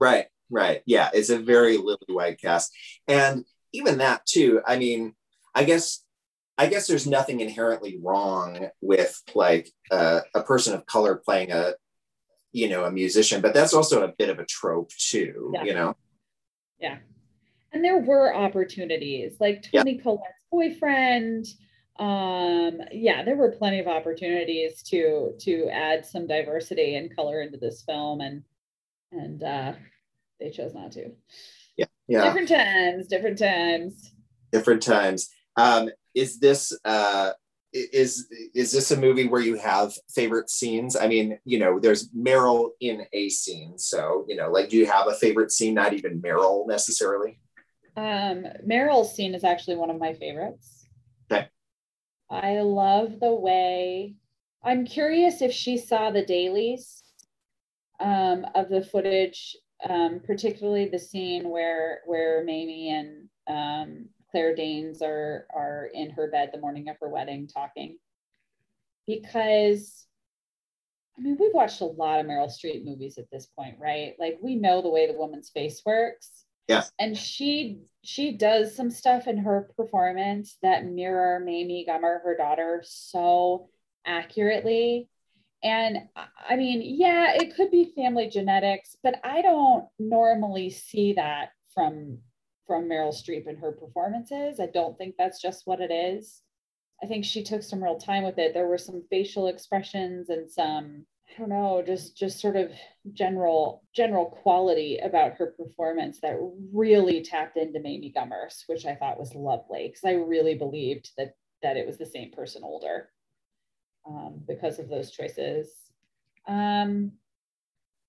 Right, right. Yeah, it's a very lily white cast. And even that too, I mean, I guess I guess there's nothing inherently wrong with like uh, a person of color playing a you know, a musician, but that's also a bit of a trope too, Yeah. you know. Yeah. And there were opportunities like Yeah. Toni Collette's boyfriend. Um, yeah, there were plenty of opportunities to to add some diversity and color into this film, and and uh, they chose not to. Yeah. Yeah. Different times, different times. Different times. Um, is this uh is is this a movie where you have favorite scenes? I mean, you know, there's Meryl in a scene. So, you know, like do you have a favorite scene, not even Meryl necessarily? Um, Meryl's scene is actually one of my favorites. I love the way. I'm curious if she saw the dailies um, of the footage, um, particularly the scene where where Mamie and um, Claire Danes are are in her bed the morning of her wedding talking, because I mean we've watched a lot of Meryl Streep movies at this point, right? Like we know the way the woman's face works Yes. and she she does some stuff in her performance that mirror Mamie Gummer, her daughter, so accurately. And I- mean, yeah, it could be family genetics, but I don't normally see that from from Meryl Streep in her performances. I don't think that's just what it is. I think she took some real time with it. There were some facial expressions and some I don't know, just just sort of general general quality about her performance that really tapped into Mamie Gummers, which I thought was lovely because I really believed that that it was the same person older um, because of those choices. Um,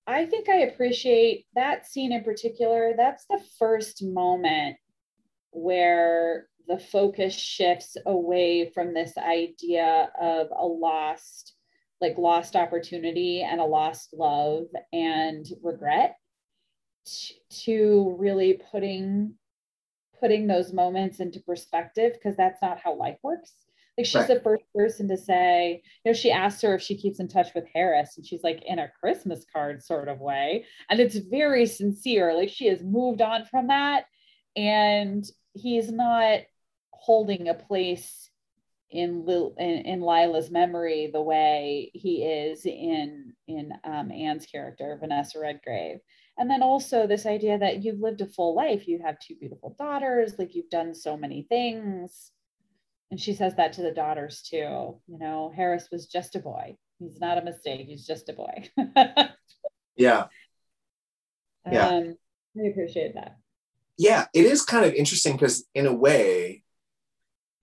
I think I appreciate that scene in particular. That's the first moment where the focus shifts away from this idea of a lost like lost opportunity and a lost love and regret t- to really putting putting those moments into perspective because that's not how life works like she's Right. the first person to say you know she asks her if she keeps in touch with harris and she's like in a christmas card sort of way and it's very sincere like she has moved on from that and he's not holding a place in Lil, in, in Lila's memory the way he is in in um, Anne's character Vanessa Redgrave. And then also this idea that you've lived a full life you have two beautiful daughters like you've done so many things. And she says that to the daughters too you know Harris was just a boy. He's not a mistake. He's just a boy. Yeah. Yeah. um, I appreciate that. Yeah it is kind of interesting because in a way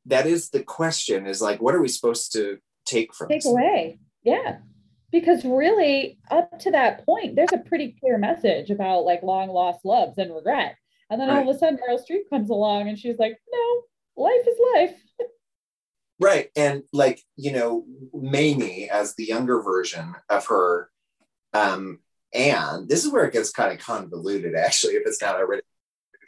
that is the question is like what are we supposed to take from take away. Yeah. Because really, up to that point, there's a pretty clear message about like long lost loves and regret. And then all of a sudden, Meryl Streep comes along and she's like, no, life is life. right and like you know mamie as the younger version of her um and this is where it gets kind of convoluted actually if it's not already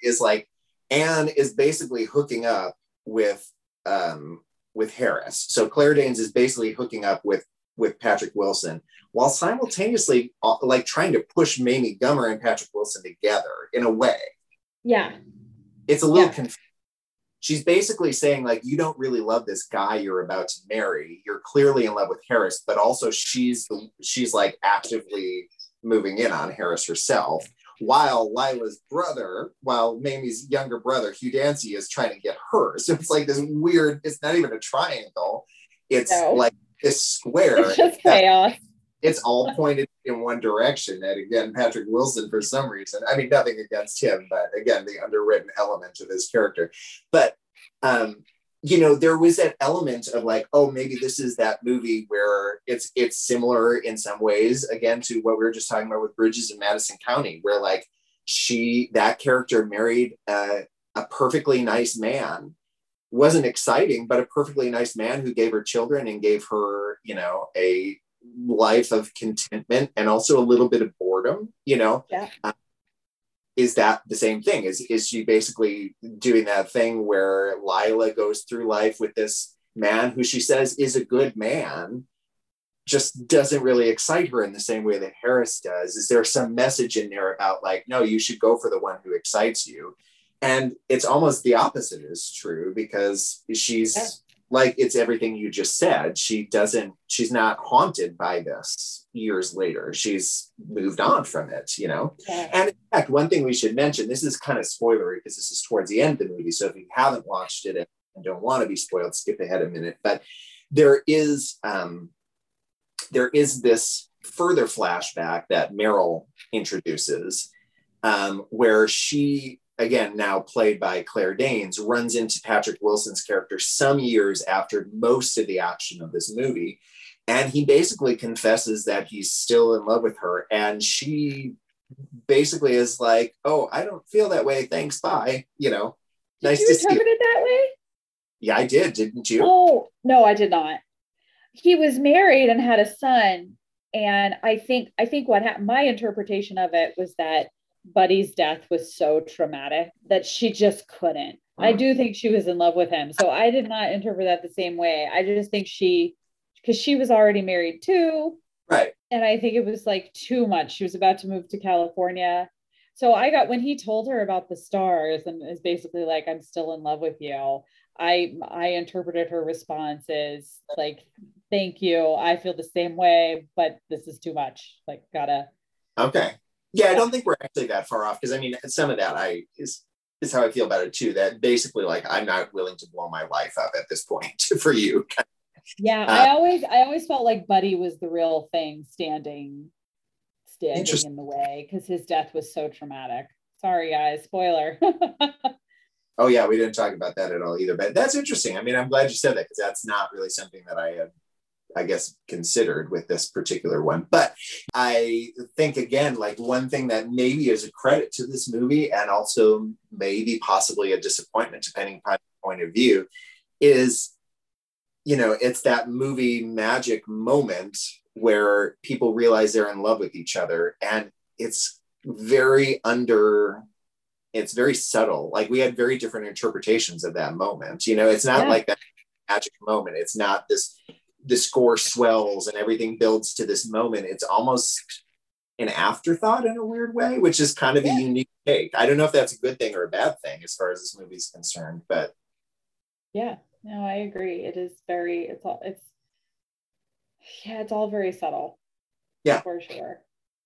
is like anne is basically hooking up with um with harris so claire danes is basically hooking up with with patrick wilson while simultaneously uh, like trying to push mamie gummer and patrick wilson together in a way Yeah. it's a little Yeah. confusing. She's basically saying, like, you don't really love this guy you're about to marry. You're clearly in love with Harris, but also she's she's like actively moving in on Harris herself. While Lila's brother, while Mamie's younger brother, Hugh Dancy, is trying to get her. So it's like this weird, it's not even a triangle. It's No. like this square. It's just chaos. it's all pointed in one direction. And again, Patrick Wilson, for some reason, I mean, nothing against him, but again, the underwritten element of his character. But um, you know, there was that element of like, oh, maybe this is that movie where it's it's similar in some ways, again, to what we were just talking about with Bridges in Madison County, where like she that character married a, a perfectly nice man wasn't exciting but a perfectly nice man who gave her children and gave her you know a life of contentment and also a little bit of boredom you know yeah. uh, is that the same thing is is she basically doing that thing where lila goes through life with this man who she says is a good man just doesn't really excite her in the same way that Harris does. Is there some message in there about like, no, you should go for the one who excites you? And it's almost the opposite is true because she's. Like it's everything you just said. She doesn't, she's not haunted by this years later. She's moved on from it, you know? Yeah. And in fact, one thing we should mention, this is kind of spoilery because this is towards the end of the movie. So if you haven't watched it and don't want to be spoiled, skip ahead a minute. But there is um there is this further flashback that Meryl introduces, um, where she, again, now played by Claire Danes, runs into Patrick Wilson's character some years after most of the action of this movie. And he basically confesses that he's still in love with her. And she basically is like, Oh, I don't feel that way. Thanks. Bye. You know, did nice you to interpret it that way? Yeah, I did. Didn't you? Oh, no, I did not he was married and had a son and i think i think what happened my interpretation of it was that buddy's death was so traumatic that she just couldn't i uh-huh. do think she was in love with him so i did not interpret that the same way i just think she because she was already married too right and i think it was like too much she was about to move to california so i got when he told her about the stars and is basically like i'm still in love with you i i interpreted her response as like thank you. I feel the same way, but this is too much. Like, gotta. Okay. Yeah, I don't think we're actually that far off because I mean, some of that I is is how I feel about it too. That basically, like, I'm not willing to blow my life up at this point for you. Yeah, uh, I always I always felt like Buddy was the real thing standing standing in the way because his death was so traumatic. Sorry, guys, spoiler. oh yeah, we didn't talk about that at all either. But that's interesting. I mean, I'm glad you said that because that's not really something that I had I guess, considered with this particular one. But I think, again, like one thing that maybe is a credit to this movie and also maybe possibly a disappointment, depending upon point of view, is, you know, it's that movie magic moment where people realize they're in love with each other. And it's very under it's very subtle. Like we had very different interpretations of that moment. You know, it's not yeah. like that magic moment. It's not this the score swells and everything builds to this moment. It's almost an afterthought in a weird way, which is kind of yeah. a unique take. I don't know if that's a good thing or a bad thing as far as this movie is concerned, but yeah, no, I agree. It is very, it's all, it's, yeah, it's all very subtle. Yeah, for sure.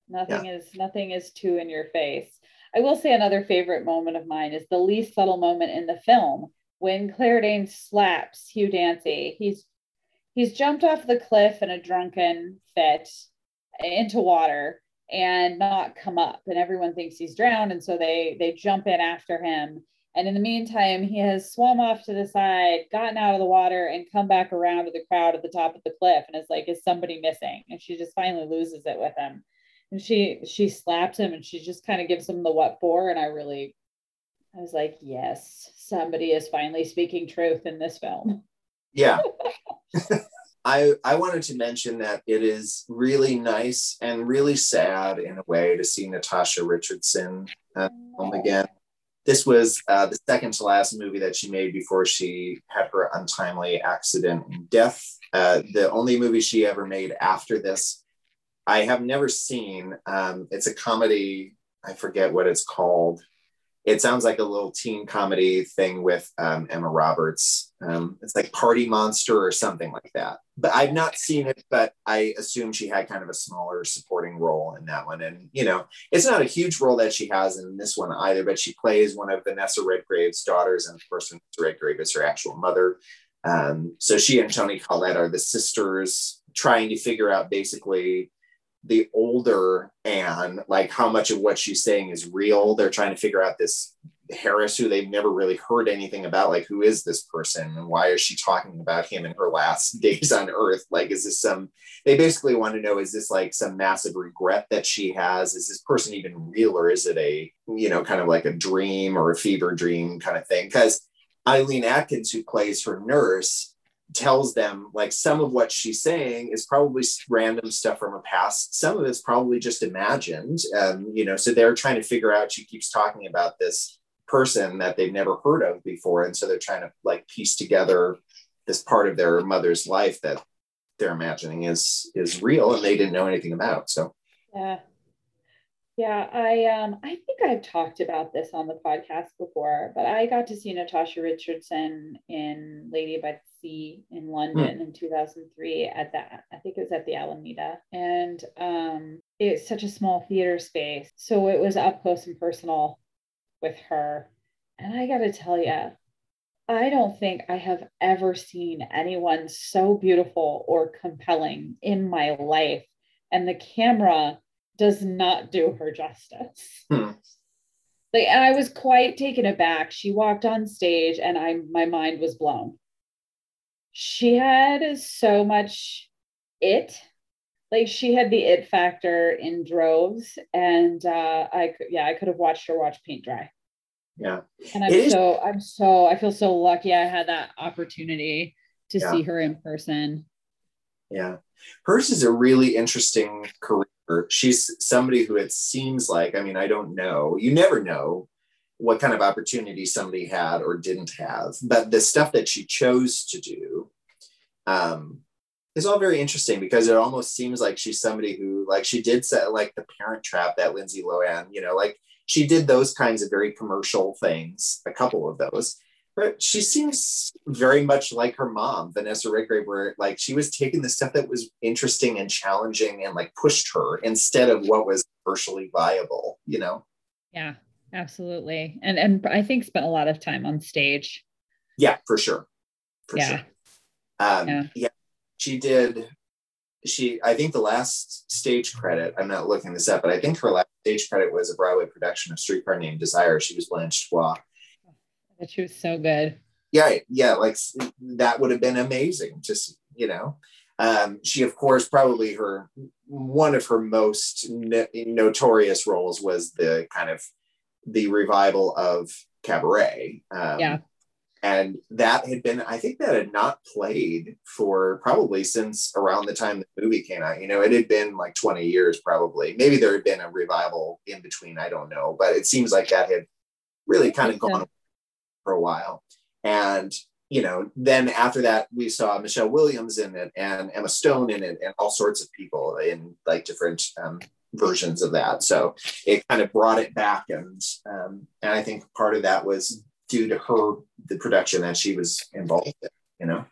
Nothing yeah. is, nothing is too in your face. I will say another favorite moment of mine is the least subtle moment in the film when Claire Danes slaps Hugh Dancy. He's he's jumped off the cliff in a drunken fit into water and not come up. And everyone thinks he's drowned. And so they they jump in after him. And in the meantime he has swum off to the side gotten out of the water and come back around to the crowd at the top of the cliff and is like is somebody missing? And she just finally loses it with him. And she she slaps him and she just kind of gives him the what for. And i really i was like yes somebody is finally speaking truth in this film. Yeah. I, I wanted to mention that it is really nice and really sad in a way to see Natasha Richardson uh, home again. This was uh, the second to last movie that she made before she had her untimely accident and death. Uh, the only movie she ever made after this, I have never seen. Um, it's a comedy. I forget what it's called it sounds like a little teen comedy thing with um, Emma Roberts. Um, it's like Party Monster or something like that. But I've not seen it, but I assume she had kind of a smaller supporting role in that one. And, you know, it's not a huge role that she has in this one either, but she plays one of Vanessa Redgrave's daughters. And of course, Vanessa Redgrave is her actual mother. Um, so she and Toni Collette are the sisters trying to figure out basically the older Anne, like how much of what she's saying is real. They're trying to figure out this Harris, who they've never really heard anything about. Like, who is this person and why is she talking about him in her last days on Earth? Like, is this some, they basically want to know, is this like some massive regret that she has? Is this person even real or is it a, you know, kind of like a dream or a fever dream kind of thing? Because Eileen Atkins, who plays her nurse, tells them like some of what she's saying is probably random stuff from her past. Some of it's probably just imagined um, you know so they're trying to figure out she keeps talking about this person that they've never heard of before and so they're trying to like piece together this part of their mother's life that they're imagining is is real and they didn't know anything about so. Yeah yeah i um i think i've talked about this on the podcast before but i got to see natasha richardson in lady by the sea in london hmm. in 2003 at that i think it was at the almeida and um it's such a small theater space so it was up close and personal with her. And I got to tell you, I don't think I have ever seen anyone so beautiful or compelling in my life. And the camera does not do her justice. Hmm. Like, and I was quite taken aback. She walked on stage and I my mind was blown. She had so much it like she had the it factor in droves and uh i could yeah i could have watched her watch paint dry yeah and i'm so i'm so i feel so lucky i had that opportunity to yeah. see her in person yeah hers is a really interesting career she's somebody who it seems like i mean i don't know you never know what kind of opportunity somebody had or didn't have but the stuff that she chose to do um is all very interesting because it almost seems like she's somebody who like she did set like the parent trap that Lindsay Lohan, you know, like she did those kinds of very commercial things, a couple of those. But she seems very much like her mom, Vanessa Redgrave, where like she was taking the stuff that was interesting and challenging and like pushed her instead of what was commercially viable, you know? Yeah, absolutely. And and I think spent a lot of time on stage. Yeah, for sure. For yeah. sure. Um, yeah. yeah she did she i think the last stage credit i'm not looking this up but i think her last stage credit was a broadway production of streetcar named desire she was blanche dubois that she was so good. Yeah yeah like that would have been amazing just you know? Um, she of course probably her one of her most no- notorious roles was the kind of the revival of cabaret. Um, yeah. and that had been i think that had not played for probably since around the time the movie came out. You know it had been like 20 years probably. Maybe there had been a revival in between i don't know but it seems like that had really kind of gone for a while. And you know then after that we saw michelle williams in it and emma stone in it and all sorts of people in like different um, versions of that. So it kind of brought it back and um, and i think part of that was due to her the production that she was involved in you know?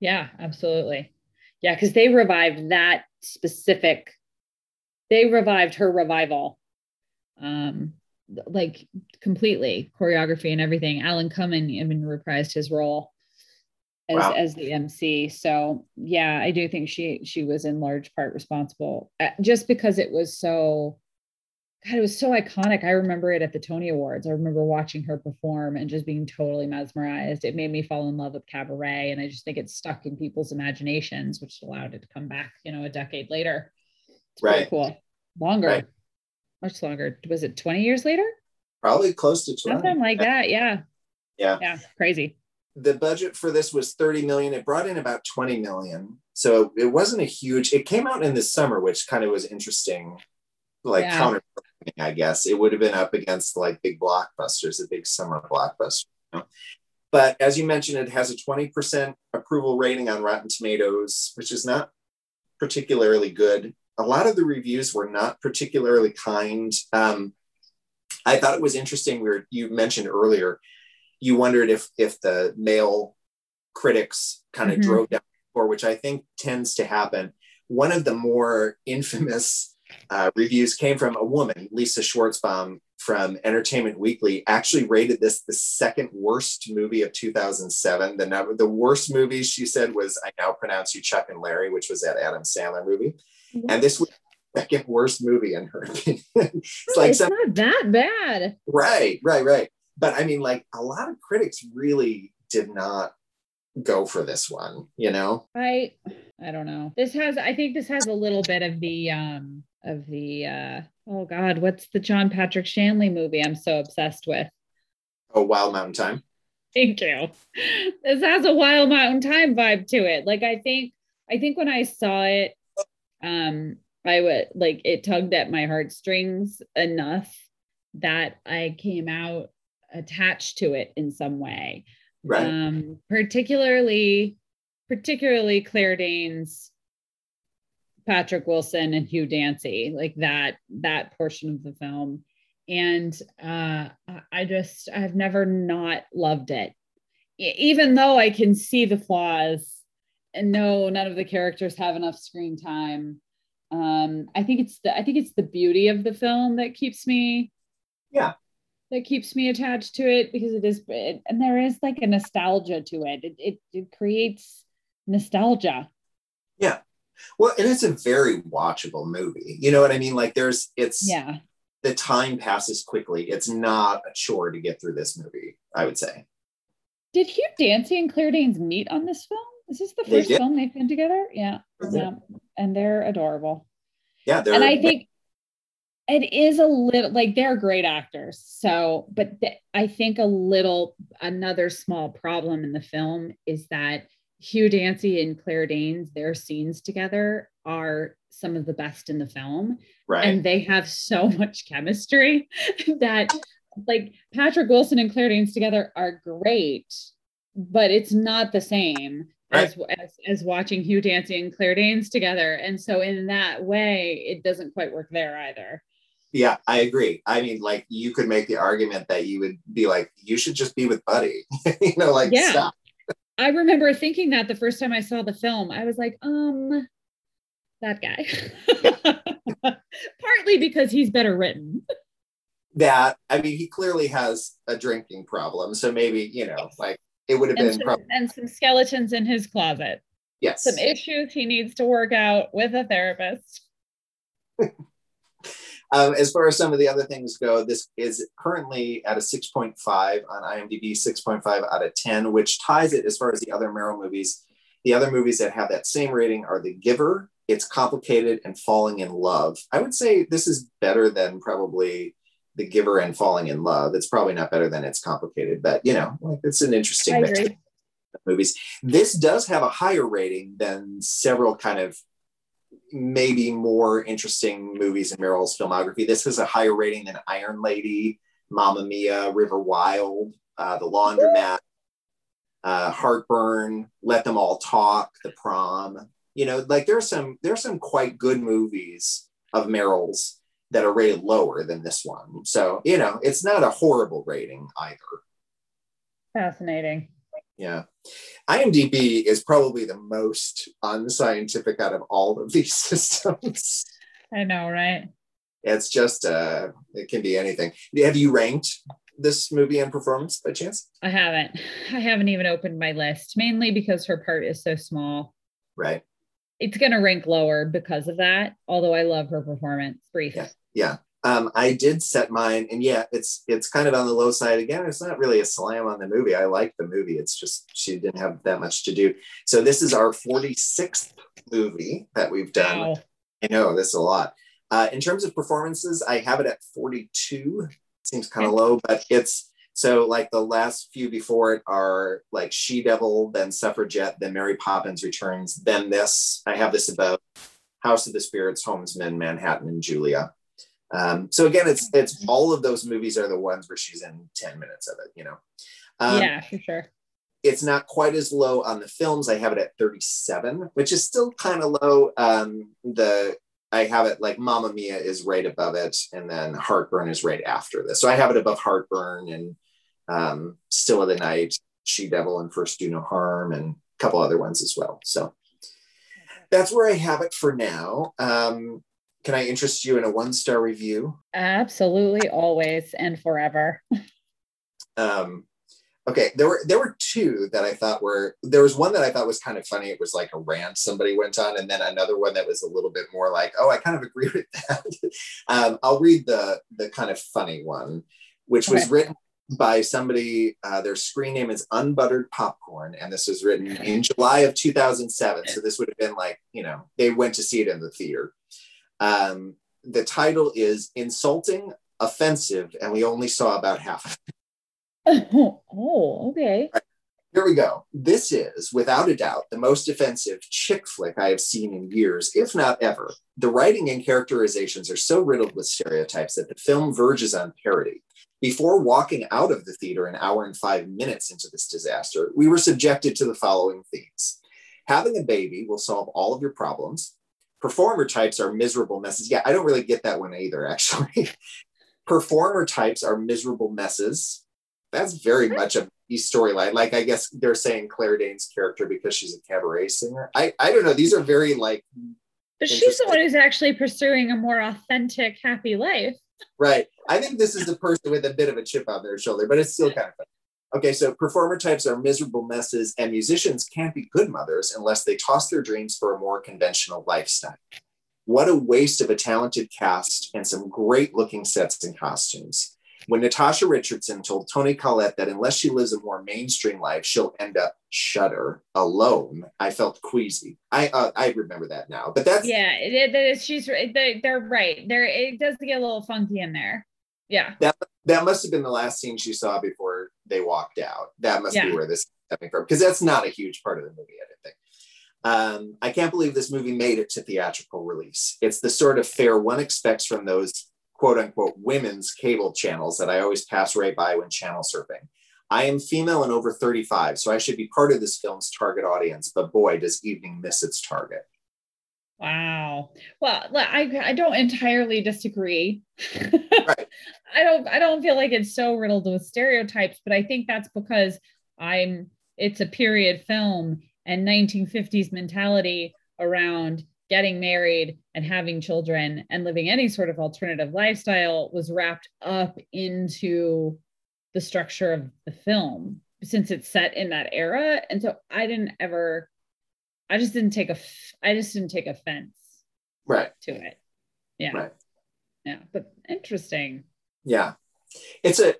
Yeah absolutely. Yeah because they revived that specific they revived her revival. Um like completely choreography and everything alan cumming even reprised his role as, wow. as the mc so yeah i do think she she was in large part responsible uh, just because it was so God, it was so iconic. I remember it at the Tony Awards. I remember watching her perform and just being totally mesmerized. It made me fall in love with cabaret. And I just think it's stuck in people's imaginations, which allowed it to come back, you know, a decade later. It's right. cool. Longer, right. Much longer. Was it 20 years later? Probably close to 20. Something like that. Yeah. Yeah. Yeah. Crazy. The budget for this was 30 million. It brought in about 20 million. So it wasn't a huge, it came out in the summer, which kind of was interesting like yeah. counter I guess it would have been up against like big blockbusters, a big summer blockbuster. You know? But as you mentioned, it has a 20% approval rating on Rotten Tomatoes, which is not particularly good. A lot of the reviews were not particularly kind. Um, I thought it was interesting. We were, you mentioned earlier, you wondered if if the male critics kind of mm-hmm. drove down, or which I think tends to happen. One of the more infamous uh, reviews came from a woman, Lisa Schwarzbaum from Entertainment Weekly, actually rated this the second worst movie of 2007. The the worst movie she said was "I Now Pronounce You Chuck and Larry," which was that Adam Sandler movie, and this was second worst movie in her opinion. it's like it's some, not that bad. right, right, right. But I mean, like a lot of critics really did not go for this one, you know? I I don't know. This has I think this has a little bit of the um of the uh oh god, what's the John Patrick Shanley movie I'm so obsessed with? Oh, Wild Mountain Thyme. Thank you. This has a Wild Mountain Thyme vibe to it. Like I think I think when I saw it, um, I would like it tugged at my heartstrings enough that I came out attached to it in some way. Right. Um, particularly, particularly Claire Danes, Patrick Wilson, and Hugh Dancy, like that that portion of the film. And uh, I- just I've never not loved it, even though I can see the flaws and no, none of the characters have enough screen time. Um, I think it's the I think it's the beauty of the film that keeps me Yeah. that keeps me attached to it because it is it, and there is like a nostalgia to it. It it, it creates nostalgia. Yeah. Well, and it's a very watchable movie. You know what I mean? Like there's it's Yeah. the time passes quickly. It's not a chore to get through this movie, I would say. Did Hugh Dancy and Claire Danes meet on this film? Is this the first film they've been together? Yeah. Mhm. Yeah. And they're adorable. Yeah, they're and I think it is a little like they're great actors. So, but th- I think a little another small problem in the film is that Hugh Dancy and Claire Danes, their scenes together are some of the best in the film, right. and they have so much chemistry that like Patrick Wilson and Claire Danes together are great, but it's not the same. As, as as watching Hugh Dancy and Claire Danes together, and so in that way, it doesn't quite work there either. yeah, I agree. I mean, like you could make the argument that you would be like, you should just be with Buddy. you know, like Yeah. stop. I remember thinking that the first time I saw the film, I was like, um, that guy. Partly because he's better written. That I mean, he clearly has a drinking problem. So maybe, you know, like it would have And been some, probably and some skeletons in his closet. yes. Some issues he needs to work out with a therapist. Um, as far as some of the other things go, this is currently at a 6.5 on IMDb, 6.5 out of 10, which ties it as far as the other Meryl movies. The other movies that have that same rating are The Giver, It's Complicated, and Falling in Love. I would say this is better than probably The Giver and Falling in Love. It's probably not better than It's Complicated, but you know, like it's an interesting mix of movies. This does have a higher rating than several kind of maybe more interesting movies in Meryl's filmography. This has a higher rating than Iron Lady, Mamma Mia, River Wild, uh, The Laundromat, uh, Heartburn, Let Them All Talk, The Prom. You know, like there's some there's some quite good movies of Meryl's that are rated lower than this one. So you know, it's not a horrible rating either. Fascinating. Yeah. IMDb is probably the most unscientific out of all of these systems. I know, right? It's just, uh, it can be anything. Have you ranked this movie and performance by chance? I haven't. I haven't even opened my list, mainly because her part is so small. Right. It's going to rank lower because of that, although I love her performance. Brief. Yeah. Yeah. Um, I did set mine, and yeah, it's it's kind of on the low side again. It's not really a slam on the movie. I like the movie. It's just she didn't have that much to do. So this is our 46th movie that we've done. Wow. I know this is a lot. Uh, in terms of performances, I have it at 42. Seems kind of low, but it's so like the last few before it are like She Devil, then Suffragette, then Mary Poppins Returns, then this. I have this about House of the Spirits, Homesman, Manhattan, and Julia. Um, so again, it's it's all of those movies are the ones where she's in 10 minutes of it, you know. Um, yeah, for sure. it's not quite as low on the films. I have it at 37, which is still kind of low. Um, the I have it like Mamma Mia is right above it, and then Heartburn is right after this. So I have it above Heartburn and um, Still of the Night, She Devil, and First Do No Harm, and a couple other ones as well. So that's where I have it for now. Um, can I interest you in a one star review? Absolutely, always and forever. Um, Okay, there were there were two that I thought were there was one that I thought was kind of funny. It was like a rant somebody went on, and then another one that was a little bit more like, oh, I kind of agree with that. um, I'll read the the kind of funny one, which was written by somebody. Uh, their screen name is Unbuttered Popcorn, and this was written in July of 2007. So this would have been like you know they went to see it in the theater. Um, the title is insulting, offensive, and we only saw about half of it. oh, okay. Here we go. This is, without a doubt, the most offensive chick flick I have seen in years, if not ever. The writing and characterizations are so riddled with stereotypes that the film verges on parody. Before walking out of the theater an hour and five minutes into this disaster, we were subjected to the following themes Having a baby will solve all of your problems. Performer types are miserable messes. Yeah, I don't really get that one either, actually. Performer types are miserable messes. That's very hmm. much a storyline. Like I guess they're saying Claire Danes' character because she's a cabaret singer. I I don't know. These are very like But she's the one who's actually pursuing a more authentic, happy life. Right. I think this is a person with a bit of a chip on their shoulder, but it's still kind of fun. Okay, so performer types are miserable messes, and musicians can't be good mothers unless they toss their dreams for a more conventional lifestyle. What a waste of a talented cast and some great looking sets and costumes. When Natasha Richardson told Toni Collette that unless she lives a more mainstream life, she'll end up shudder alone, I felt queasy. I uh, I remember that now, but that's Yeah, it, it, she's they, they're right. There, it does get a little funky in there. Yeah. that that must have been the last scene she saw before they walked out. That must be where this is coming from because that's not a huge part of the movie, I don't think. Um, I can't believe this movie made it to theatrical release. It's the sort of fare one expects from those quote unquote women's cable channels that I always pass right by when channel surfing. I am female and over 35, so I should be part of this film's target audience, but boy, does evening miss its target. Wow. Well, I I don't entirely disagree. Right. I don't I don't feel like it's so riddled with stereotypes, but I think that's because I'm it's a period film and 1950s mentality around getting married and having children and living any sort of alternative lifestyle was wrapped up into the structure of the film since it's set in that era and so I didn't ever I just didn't take a i just didn't take offense Right. to it. Yeah. Right. Yeah. But interesting. Yeah. It's a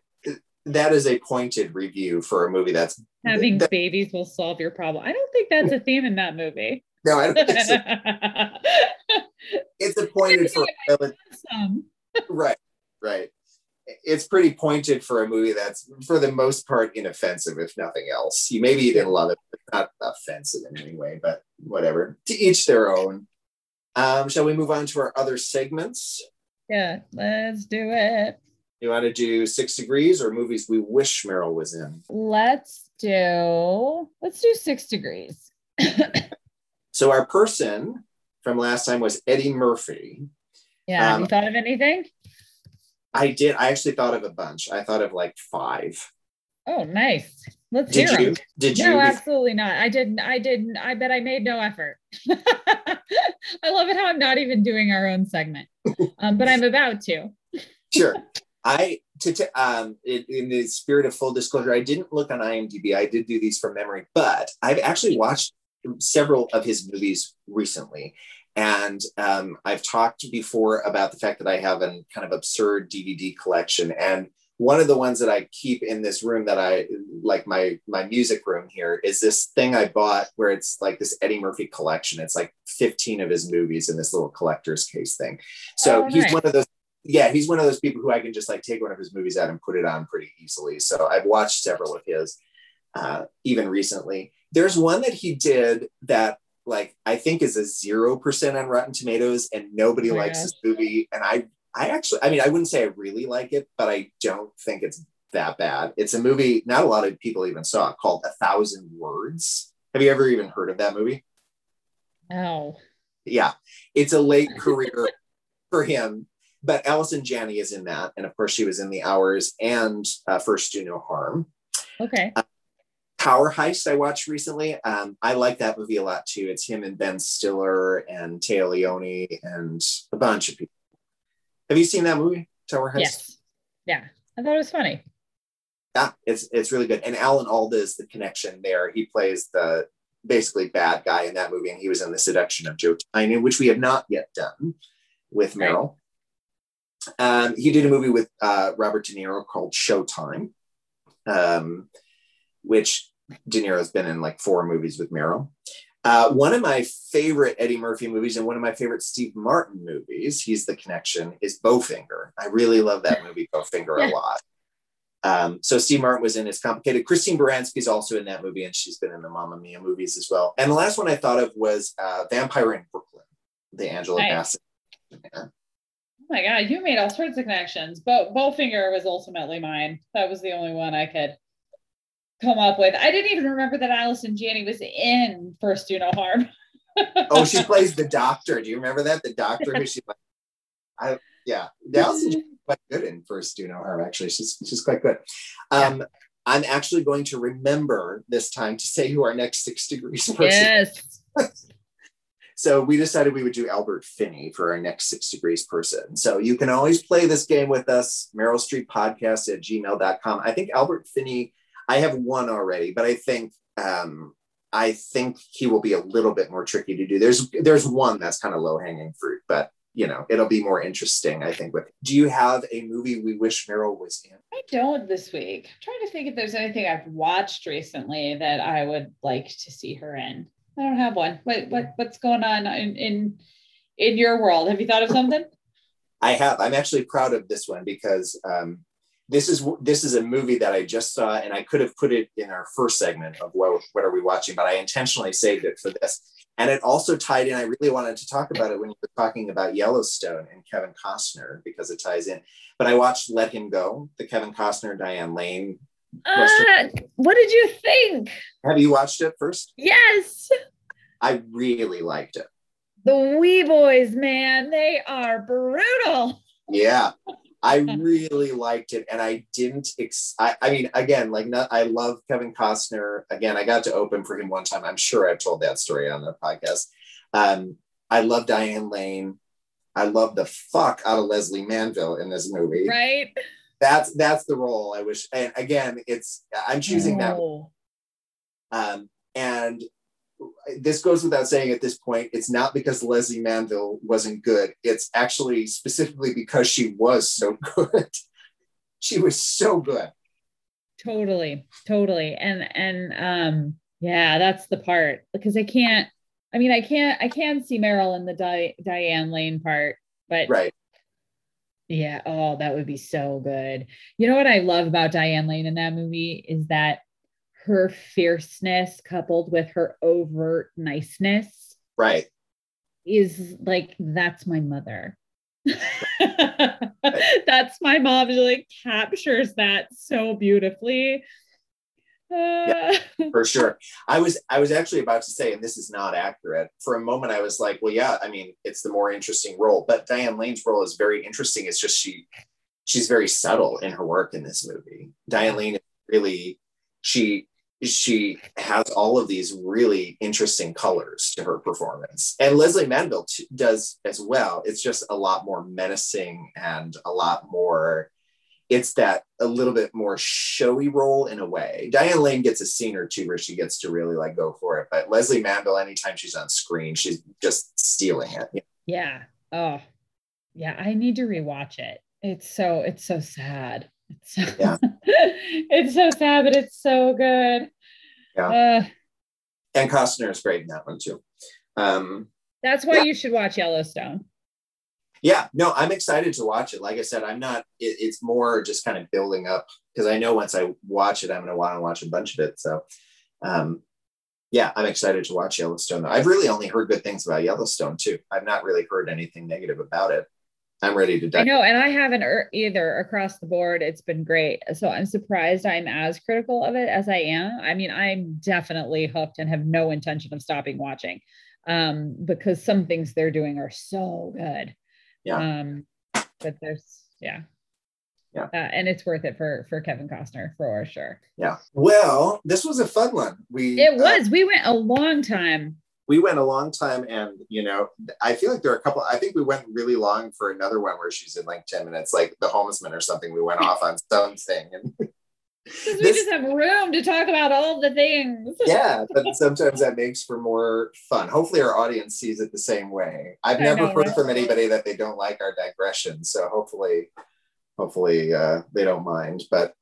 that is a pointed review for a movie that's Having that- babies will solve your problem. I don't think that's a theme in that movie. No, I don't think so. It's a pointed for Some. right, right. It's pretty pointed for a movie that's for the most part inoffensive, if nothing else. You maybe you didn't love it, but not offensive in any way, but whatever. To each their own. Um, shall we move on to our other segments? Yeah, let's do it. You want to do six degrees or movies we wish Meryl was in? Let's do let's do six degrees. So our person from last time was Eddie Murphy. Yeah. have you Um, thought of anything? I did. I actually thought of a bunch. I thought of like five. Oh, nice. Let's Did hear you? Did you? No, absolutely not. I didn't. I didn't. I bet I made no effort. I love it how I'm not even doing our own segment, um, but I'm about to. sure. I to, to um in, in the spirit of full disclosure, I didn't look on IMDb. I did do these from memory, but I've actually watched several of his movies recently. And um, I've talked before about the fact that I have a kind of absurd DVD collection. And one of the ones that I keep in this room that I like my my music room here is this thing I bought where it's like this Eddie Murphy collection. It's like 15 of his movies in this little collector's case thing. So Oh, he's nice. one of those yeah, he's one of those people who I can just like take one of his movies out and put it on pretty easily. So I've watched several of his, uh, even recently. There's one that he did that like I think is a zero percent on Rotten Tomatoes, and nobody Oh likes gosh. this movie. And I, I actually, I mean, I wouldn't say I really like it, but I don't think it's that bad. It's a movie not a lot of people even saw called A Thousand Words. Have you ever even heard of that movie? Oh, yeah, it's a late career for him. But Allison Janney is in that, and of course she was in The Hours and uh, First Do No Harm. okay. Tower Heist I watched recently. Um, I like that movie a lot too. It's him and Ben Stiller and Téa Leoni and a bunch of people. Have you seen that movie, Tower Heist? Yes. Yeah. I thought it was funny. Yeah, it's it's really good. And Alan Alda is the connection there. He plays the basically bad guy in that movie, and he was in the Seduction of Joe Tynan, which we have not yet done with Meryl. Um, he did a movie with uh, Robert De Niro called Showtime, um, which De Niro's been in like four movies with Meryl. Uh, one of my favorite Eddie Murphy movies and one of my favorite Steve Martin movies, he's the connection, is Bowfinger. I really love that movie, Bowfinger, Yeah. a lot. Um, so Steve Martin was in It's Complicated. Christine Baranski's also in that movie, and she's been in the Mamma Mia movies as well. And the last one I thought of was uh, Vampire in Brooklyn, the Angela Nice. Bassett. Oh my god, you made all sorts of connections. But Bowfinger was ultimately mine. That was the only one I could come up with. I didn't even remember that Allison Janney was in First Do No Harm. Oh, she plays the doctor. Do you remember that? The doctor who she like, I yeah. Allison's quite good in first do no harm, actually. She's she's quite good. Um, I'm actually going to remember this time to say who our next six degrees person. yes. So we decided we would do Albert Finney for our next six degrees person. So you can always play this game with us, Meryl Street Podcast at gmail.com. I think Albert Finney, I have one already, but I think um I think he will be a little bit more tricky to do. There's there's one that's kind of low hanging fruit, but you know it'll be more interesting. I think. With do you have a movie we wish Meryl was in? I don't this week. I'm trying to think if there's anything I've watched recently that I would like to see her in. I don't have one. What what what's going on in in in your world? Have you thought of something? I have. I'm actually proud of this one because um, this is this is a movie that I just saw, and I could have put it in our first segment of what, what are we watching, but I intentionally saved it for this. And it also tied in. I really wanted to talk about it when you were talking about Yellowstone and Kevin Costner because it ties in. But I watched Let Him Go, the Kevin Costner Diane Lane. Uh, what did you think? Have you watched it first? Yes. I really liked it. The Weboys, man, they are brutal. Yeah, I really liked it, and I didn't. Ex- I, I mean, again, like not, I love Kevin Costner. Again, I got to open for him one time. I'm sure I've told that story on the podcast. Um, I love Diane Lane. I love the fuck out of Lesley Manville in this movie. Right? That's that's the role I wish. And again, it's I'm choosing that. Oh. Um, and this goes without saying at this point, it's not because Lesley Manville wasn't good. It's actually specifically because she was so good. she was so good. Totally, totally. And and um yeah, that's the part because I can't I mean I can't I can see Meryl in the Di- Diane Lane part, but Right. yeah, oh, that would be so good. You know what I love about Diane Lane in that movie is that her fierceness coupled with her overt niceness Right. is like that's my mother. that's my mom. She like captures that so beautifully. Uh, For sure. I was I was actually about to say, and this is not accurate. For a moment, I was like, well, yeah, I mean, it's the more interesting role. But Diane Lane's role is very interesting. It's just she she's very subtle in her work in this movie. Diane Lane is really she she has all of these really interesting colors to her performance and lesley manville t- does as well it's just a lot more menacing and a lot more it's that a little bit more showy role in a way diane lane gets a scene or two where she gets to really like go for it but lesley manville anytime she's on screen she's just stealing it yeah. Oh, yeah. I need to rewatch it. It's so it's so sad. It's so, Yeah. it's so sad, but it's so good. Yeah. Uh, and costner is great in that one too um that's why Yeah. you should watch Yellowstone. yeah no i'm excited to watch it like i said i'm not it, it's more just kind of building up because i know once i watch it i'm going to want to watch a bunch of it so um yeah i'm excited to watch yellowstone i've really only heard good things about yellowstone too i've not really heard anything negative about it i'm ready to I know, and I haven't er- either across the board. It's been great. So I'm surprised I'm as critical of it as I am. I mean, I'm definitely hooked and have no intention of stopping watching um, because some things they're doing are so good. Yeah. Um, but there's, yeah. Yeah. Uh, and it's worth it for for Kevin Costner for sure. yeah well this was a fun one we It uh, was. we went a long time. We went a long time and you know i feel like there are a couple i think we went really long for another one where she's in like 10 minutes like the homesman or something we went off on something and we just have room to talk about all the things. yeah, but sometimes that makes for more fun. Hopefully, our audience sees it the same way. I've I never know, heard right? from anybody that they don't like our digression, so hopefully, hopefully uh, they don't mind. But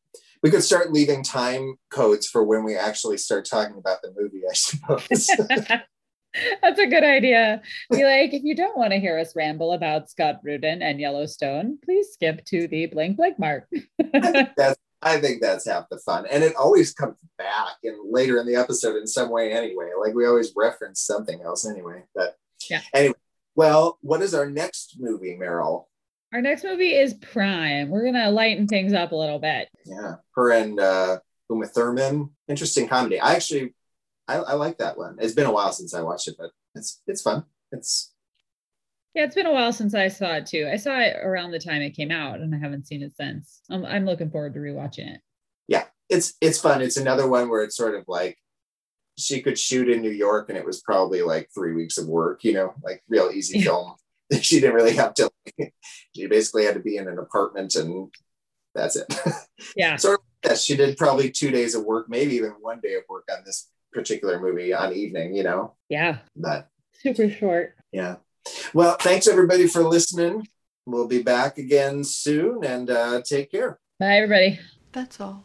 we could start leaving time codes for when we actually start talking about the movie, I suppose. That's a good idea. Be like, if you don't want to hear us ramble about Scott Rudin and Yellowstone, please skip to the blank blank mark. that's I think that's half the fun. And it always comes back and later in the episode in some way anyway. Like we always reference something else anyway. But Yeah. Anyway, well, what is our next movie, Meryl? Our next movie is Prime. We're gonna lighten things up a little bit. Yeah. Her and uh Uma Thurman. Interesting comedy. I actually I, I like that one. It's been a while since I watched it, but it's it's fun. It's Yeah, it's been a while since I saw it too. I saw it around the time it came out, and I haven't seen it since. I'm, I'm looking forward to rewatching it. Yeah, it's it's fun. It's another one where it's sort of like she could shoot in New York and it was probably like three weeks of work, you know, like real easy Yeah. film. she didn't really have to she basically had to be in an apartment and that's it. Yeah, sort of yes, she did probably two days of work, maybe even one day of work on this particular movie on evening, you know. yeah, But super short. yeah. Well, thanks everybody for listening. We'll be back again soon and uh, take care. Bye, everybody. That's all.